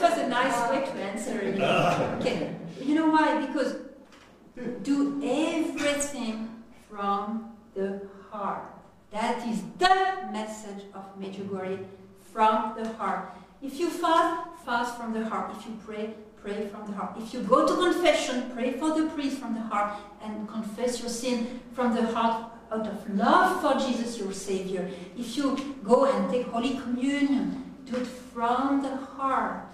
Speaker 1: was a nice way to answer it. Okay. You know why? Because do everything from the heart. That is the message of Medjugorje from the heart. If you fast, fast from the heart. If you pray, pray from the heart. If you go to confession, pray for the priest from the heart and confess your sin from the heart out of love for Jesus, your Savior. If you go and take Holy Communion, do it from the heart.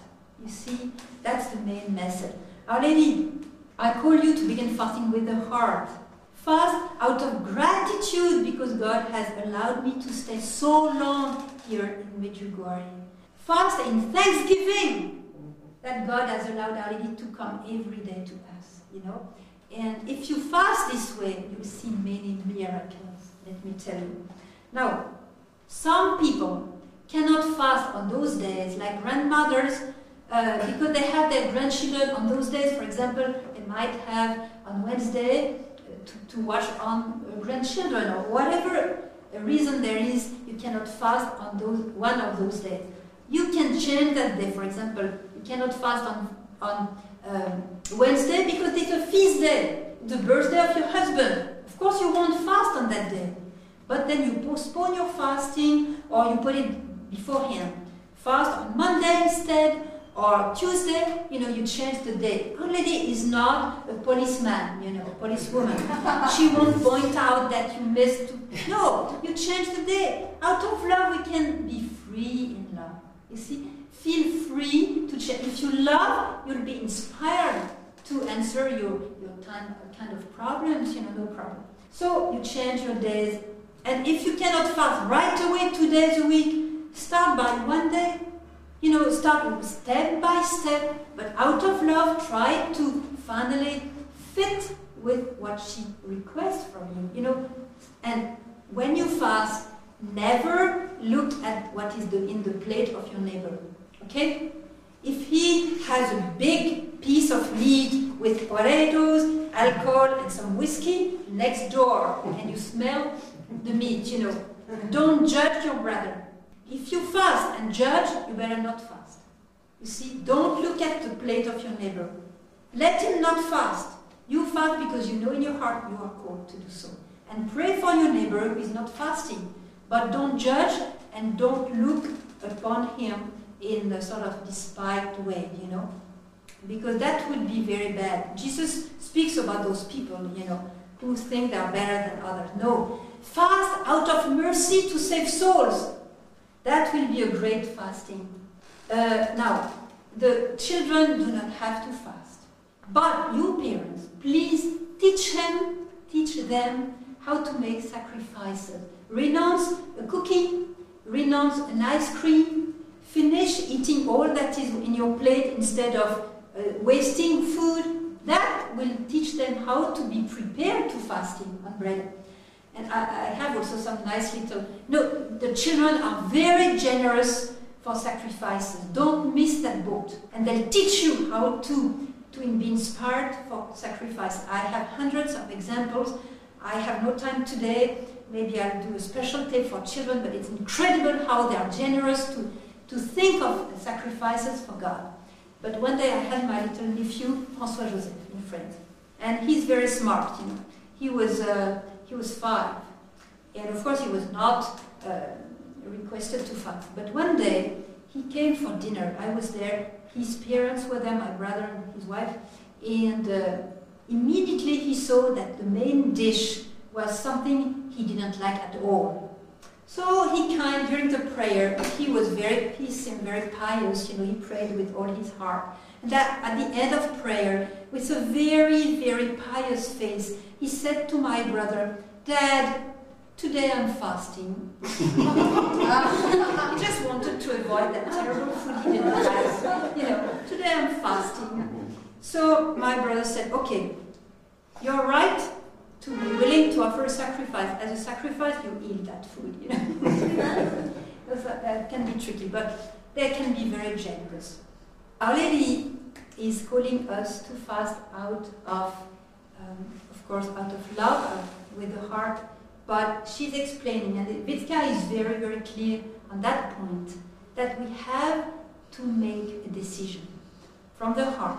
Speaker 1: You see, that's the main message. Our Lady, I call you to begin fasting with the heart. Fast out of gratitude because God has allowed me to stay so long here in Medjugorje. Fast in thanksgiving that God has allowed Our Lady to come every day to us, you know. And if you fast this way, you see many miracles, let me tell you. Now, some people cannot fast on those days, like grandmothers, uh, because they have their grandchildren on those days. For example, they might have on Wednesday uh, to, to watch on uh, grandchildren or whatever reason there is, you cannot fast on those one of those days. You can change that day. For example, cannot fast on on um, Wednesday because it's a feast day, the birthday of your husband. Of course, you won't fast on that day, but then you postpone your fasting or you put it beforehand. Fast on Monday instead, or Tuesday, you know, you change the day. Our lady is not a policeman, you know, a policewoman. she won't point out that you missed. No, you change the day. Out of love, we can be free in love. You see, feel free to check. If you love, you'll be inspired to answer your, your time, kind of problems, you know, no problem. So you change your days. And if you cannot fast right away, two days a week, start by one day. You know, start step by step, but out of love, try to finally fit with what she requests from you. You know, and when you fast, never look at what is the, in the plate of your neighbor. Okay? If he has a big piece of meat with potatoes, alcohol, and some whiskey next door, and you smell the meat, you know, don't judge your brother. If you fast and judge, you better not fast. You see, don't look at the plate of your neighbor. Let him not fast. You fast because you know in your heart you are called to do so. And pray for your neighbor who is not fasting. But don't judge and don't look upon him in a sort of despised way, you know, because that would be very bad. Jesus speaks about those people, you know, who think they are better than others. No, fast out of mercy to save souls. That will be a great fasting. Uh, now, the children do not have to fast, but you parents, please teach them, teach them how to make sacrifices. Renounce a cookie, renounce an ice cream, finish eating all that is in your plate instead of uh, wasting food, that will teach them how to be prepared to fasting on bread. And I, I have also some nice little. No, the children are very generous for sacrifices. Don't miss that boat. And they'll teach you how to, to be inspired for sacrifice. I have hundreds of examples. I have no time today, maybe I'll do a special tape for children, but it's incredible how they are generous to, to think of sacrifices for God. But one day I had my little nephew, François Joseph, in France. And he's very smart, you know. He was, uh, he was five. And of course, he was not uh, requested to fast. But one day, he came for dinner. I was there. His parents were there, my brother and his wife. And uh, immediately he saw that the main dish was something he didn't like at all. So he kind during the prayer, he was very peace and very pious, you know, he prayed with all his heart. And that at the end of prayer, with a very, very pious face, he said to my brother, Dad, today I'm fasting. he just wanted to avoid that terrible food he didn't like. You know, today I'm fasting. So my brother said, Okay, you're right to be willing to offer a sacrifice. As a sacrifice, you eat that food, you know. that can be tricky, but they can be very generous. Our Lady is calling us to fast out of, um, of course, out of love, uh, with the heart, but she's explaining, and Vicka is very, very clear on that point, that we have to make a decision from the heart.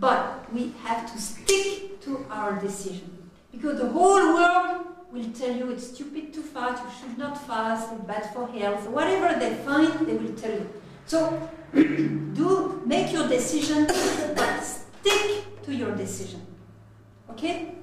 Speaker 1: But we have to stick to our decision. Because the whole world will tell you it's stupid to fast, you should not fast, it's bad for health, whatever they find, they will tell you. So do make your decision, but stick to your decision. Okay?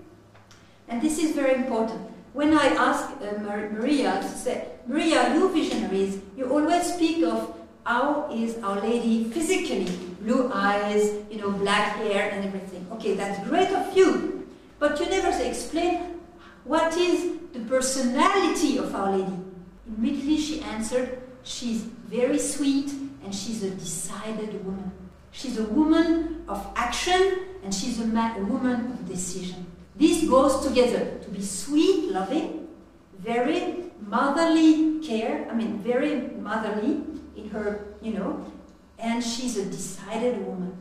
Speaker 1: And this is very important. When I ask uh, Maria to say, Maria, you visionaries, you always speak of how is Our Lady physically, blue eyes, you know, black hair and everything. Okay, that's great of you, but you never explain what is the personality of Our Lady. Immediately she answered, she's very sweet and she's a decided woman. She's a woman of action and she's a, a woman of decision. This goes together to be sweet, loving, very motherly care, I mean, very motherly in her, you know, and she's a decided woman.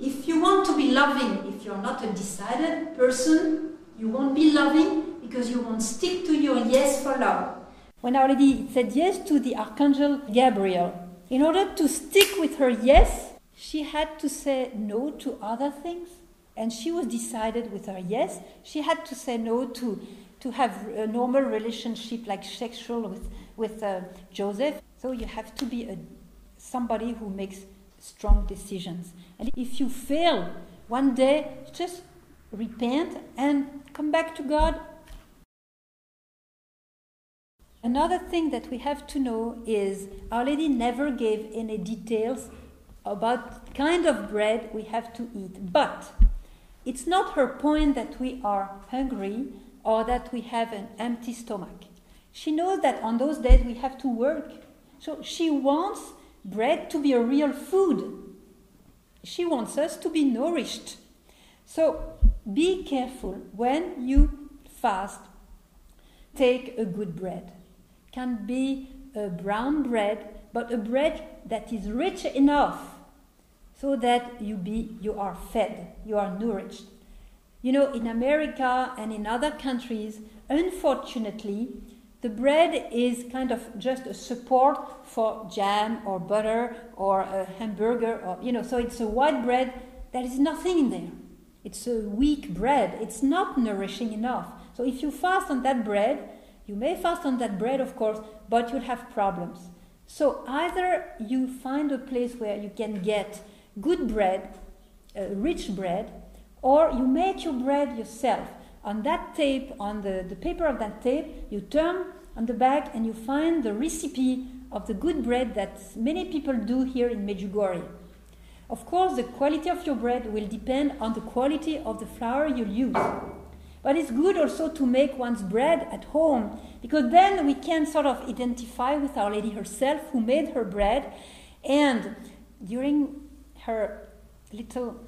Speaker 1: If you want to be loving, if you're not a decided person, you won't be loving because you won't stick to your yes for love. When Our Lady said yes to the Archangel Gabriel, in order to stick with her yes, she had to say no to other things. And she was decided with her yes. She had to say no to, to have a normal relationship like sexual with, with uh, Joseph. So you have to be a, somebody who makes strong decisions. And if you fail one day, just repent and come back to God Another thing that we have to know is Our Lady never gave any details about kind of bread we have to eat. But it's not her point that we are hungry or that we have an empty stomach. She knows that on those days we have to work. So she wants bread to be a real food. She wants us to be nourished. So be careful when you fast, take a good bread can be a brown bread, but a bread that is rich enough so that you, be, you are fed, you are nourished. You know, in America and in other countries, unfortunately, the bread is kind of just a support for jam or butter or a hamburger, or, you know, so it's a white bread. There is nothing in there. It's a weak bread. It's not nourishing enough. So if you fast on that bread, you may fast on that bread, of course, but you'll have problems. So either you find a place where you can get good bread, uh, rich bread, or you make your bread yourself. On that tape, on the, the paper of that tape, you turn on the back and you find the recipe of the good bread that many people do here in Medjugorje. Of course, the quality of your bread will depend on the quality of the flour you use. But it's good also to make one's bread at home because then we can sort of identify with Our Lady herself who made her bread. And during her little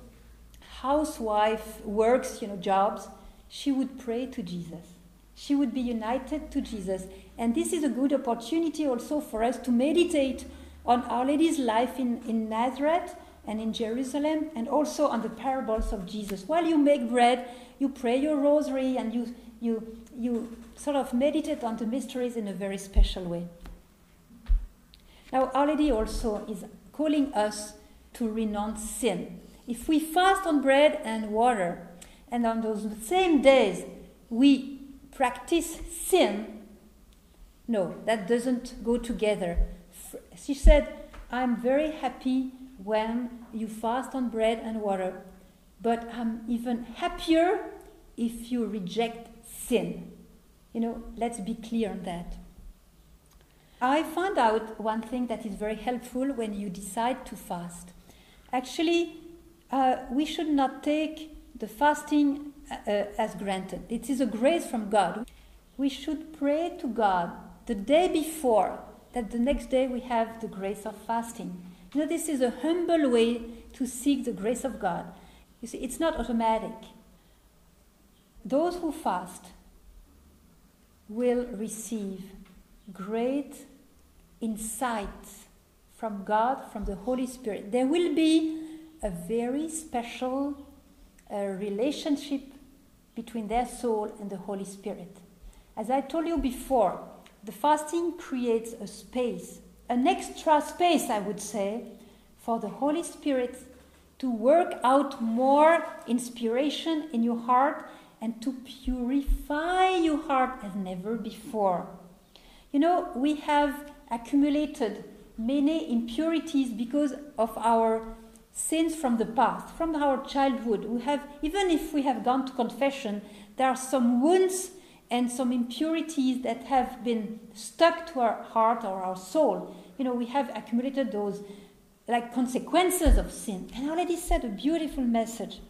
Speaker 1: housewife works, you know, jobs, she would pray to Jesus. She would be united to Jesus. And this is a good opportunity also for us to meditate on Our Lady's life in, in Nazareth and in Jerusalem and also on the parables of Jesus. While you make bread, you pray your rosary and you, you you sort of meditate on the mysteries in a very special way. Now, Our Lady also is calling us to renounce sin. If we fast on bread and water, and on those same days we practice sin, no, that doesn't go together. She said, I'm very happy when you fast on bread and water, but I'm even happier if you reject sin. You know, let's be clear on that. I found out one thing that is very helpful when you decide to fast. Actually, uh, we should not take the fasting uh, uh, as granted. It is a grace from God. We should pray to God the day before that the next day we have the grace of fasting. You know, this is a humble way to seek the grace of God. You see, it's not automatic. Those who fast will receive great insight from God, from the Holy Spirit. There will be a very special uh, relationship between their soul and the Holy Spirit. As I told you before, the fasting creates a space, an extra space, I would say, for the Holy Spirit to work out more inspiration in your heart and to purify your heart as never before. You know, we have accumulated many impurities because of our sins from the past, from our childhood. We have, even if we have gone to confession, there are some wounds and some impurities that have been stuck to our heart or our soul. You know, we have accumulated those like consequences of sin. And I already said a beautiful message.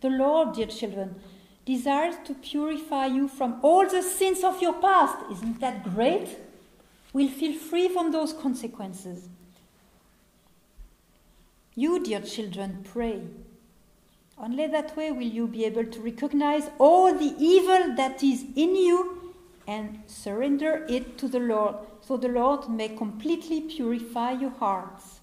Speaker 1: The Lord, dear children, desires to purify you from all the sins of your past. Isn't that great? We'll feel free from those consequences. You, dear children, pray. Only that way will you be able to recognize all the evil that is in you and surrender it to the Lord, so the Lord may completely purify your hearts.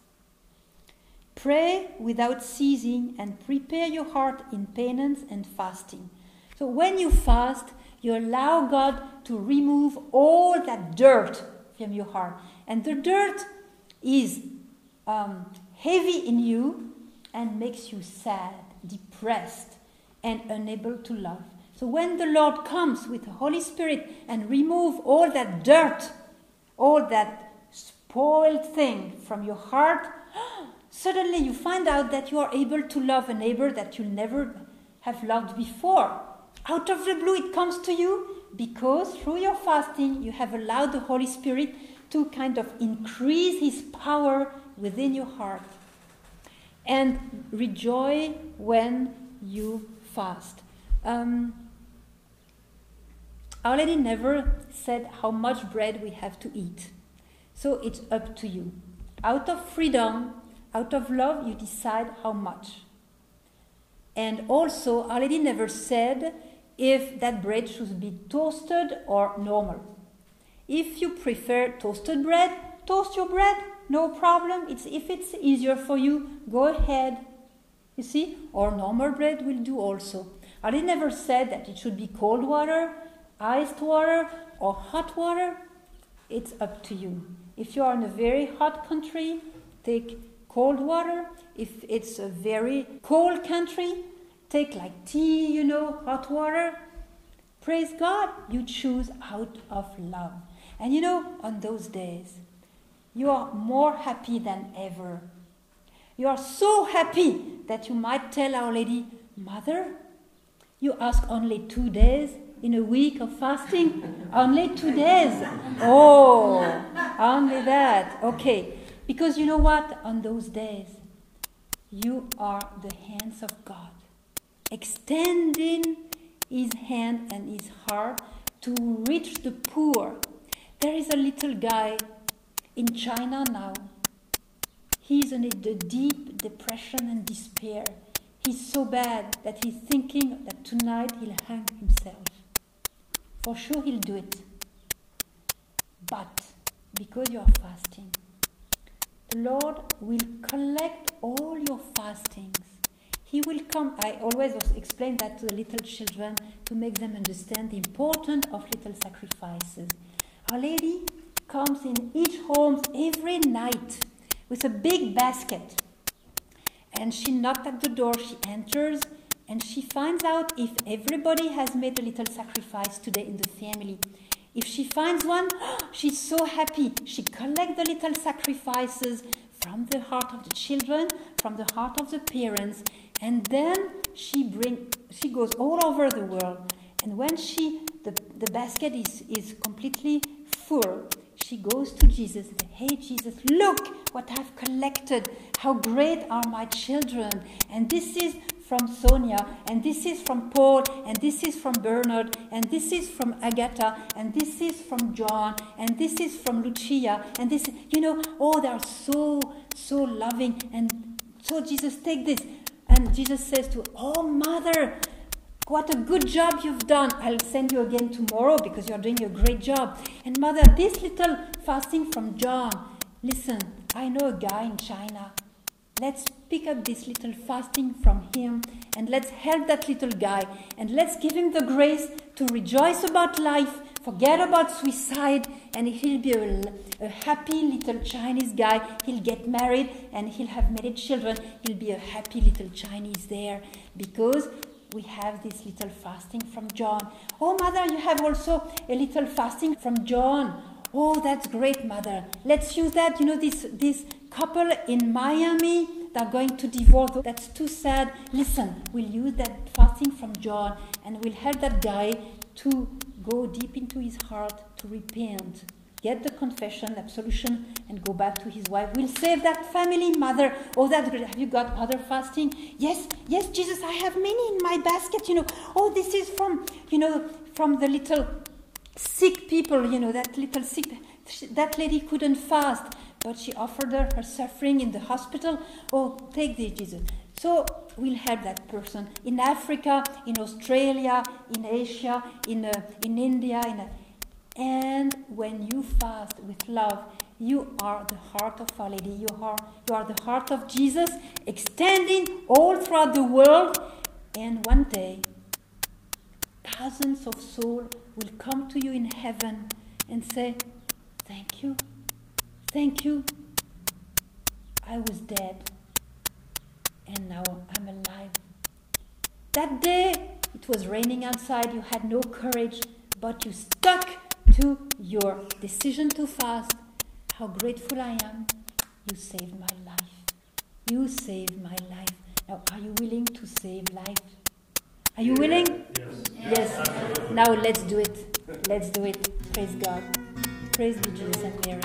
Speaker 1: Pray without ceasing and prepare your heart in penance and fasting. So when you fast, you allow God to remove all that dirt from your heart. And the dirt is um, heavy in you and makes you sad, depressed, and unable to love. So when the Lord comes with the Holy Spirit and remove all that dirt, all that spoiled thing from your heart, suddenly you find out that you are able to love a neighbor that you never have loved before. Out of the blue, it comes to you because through your fasting, you have allowed the Holy Spirit to kind of increase His power within your heart. And rejoice when you fast. Um, Our Lady never said how much bread we have to eat. So it's up to you. Out of freedom, out of love, you decide how much. And also, Our Lady never said if that bread should be toasted or normal. If you prefer toasted bread, toast your bread, no problem. It's, if it's easier for you, go ahead. You see, or normal bread will do also. I never said that it should be cold water, iced water, or hot water. It's up to you. If you are in a very hot country, take cold water. If it's a very cold country, take like tea, you know, hot water. Praise God, you choose out of love. And you know, on those days, you are more happy than ever. You are so happy that you might tell Our Lady, Mother, you ask only two days in a week of fasting? only two days. Oh, only that. Okay. Because you know what? On those days, you are the hands of God extending his hand and his heart to reach the poor. There is a little guy in China now. He's in a deep depression and despair. He's so bad that he's thinking that tonight he'll hang himself. For sure he'll do it. But because you are fasting, the Lord will collect all your fastings He will come. I always explain that to the little children to make them understand the importance of little sacrifices. Our Lady comes in each home every night with a big basket. And she knocked at the door, she enters, and she finds out if everybody has made a little sacrifice today in the family. If she finds one, she's so happy. She collects the little sacrifices from the heart of the children, from the heart of the parents, and then she bring she goes all over the world. And when she the, the basket is, is completely full, she goes to Jesus and Hey Jesus, look what I've collected. How great are my children. And this is from Sonia, and this is from Paul, and this is from Bernard, and this is from Agatha, and this is from John, and this is from Lucia, and this, you know, oh, they are so, so loving. And so Jesus, take this. And Jesus says to, Oh, mother, what a good job you've done. I'll send you again tomorrow because you're doing a great job. And mother, this little fasting from John, listen, I know a guy in China. Let's pick up this little fasting from him and let's help that little guy and let's give him the grace to rejoice about life, forget about suicide, and he'll be a, a happy little Chinese guy. He'll get married and he'll have many children. He'll be a happy little Chinese there because we have this little fasting from John. Oh, mother, you have also a little fasting from John. Oh, that's great, mother. Let's use that. You know, this, this couple in Miami, they're going to divorce. That's too sad. Listen, we'll use that fasting from John and we'll help that guy to go deep into his heart to repent get the confession, absolution, and go back to his wife. We'll save that family, mother. Oh, that. Have you got other fasting? Yes, yes, Jesus, I have many in my basket, you know. Oh, this is from, you know, from the little sick people, you know, that little sick, that lady couldn't fast, but she offered her her suffering in the hospital. Oh, take this, Jesus. So we'll help that person in Africa, in Australia, in Asia, in, uh, in India, in uh, and when you fast with love, you are the heart of Our Lady. You are, you are the heart of Jesus, extending all throughout the world. And one day, thousands of souls will come to you in heaven and say, Thank you, thank you. I was dead, and now I'm alive. That day, it was raining outside, you had no courage, but you stuck to your decision to fast, how grateful I am. You saved my life. You saved my life. Now, are you willing to save life? Are you willing? Yes.
Speaker 2: yes.
Speaker 1: yes. Now let's do it. Let's do it. Praise God. Praise be Jesus and Mary.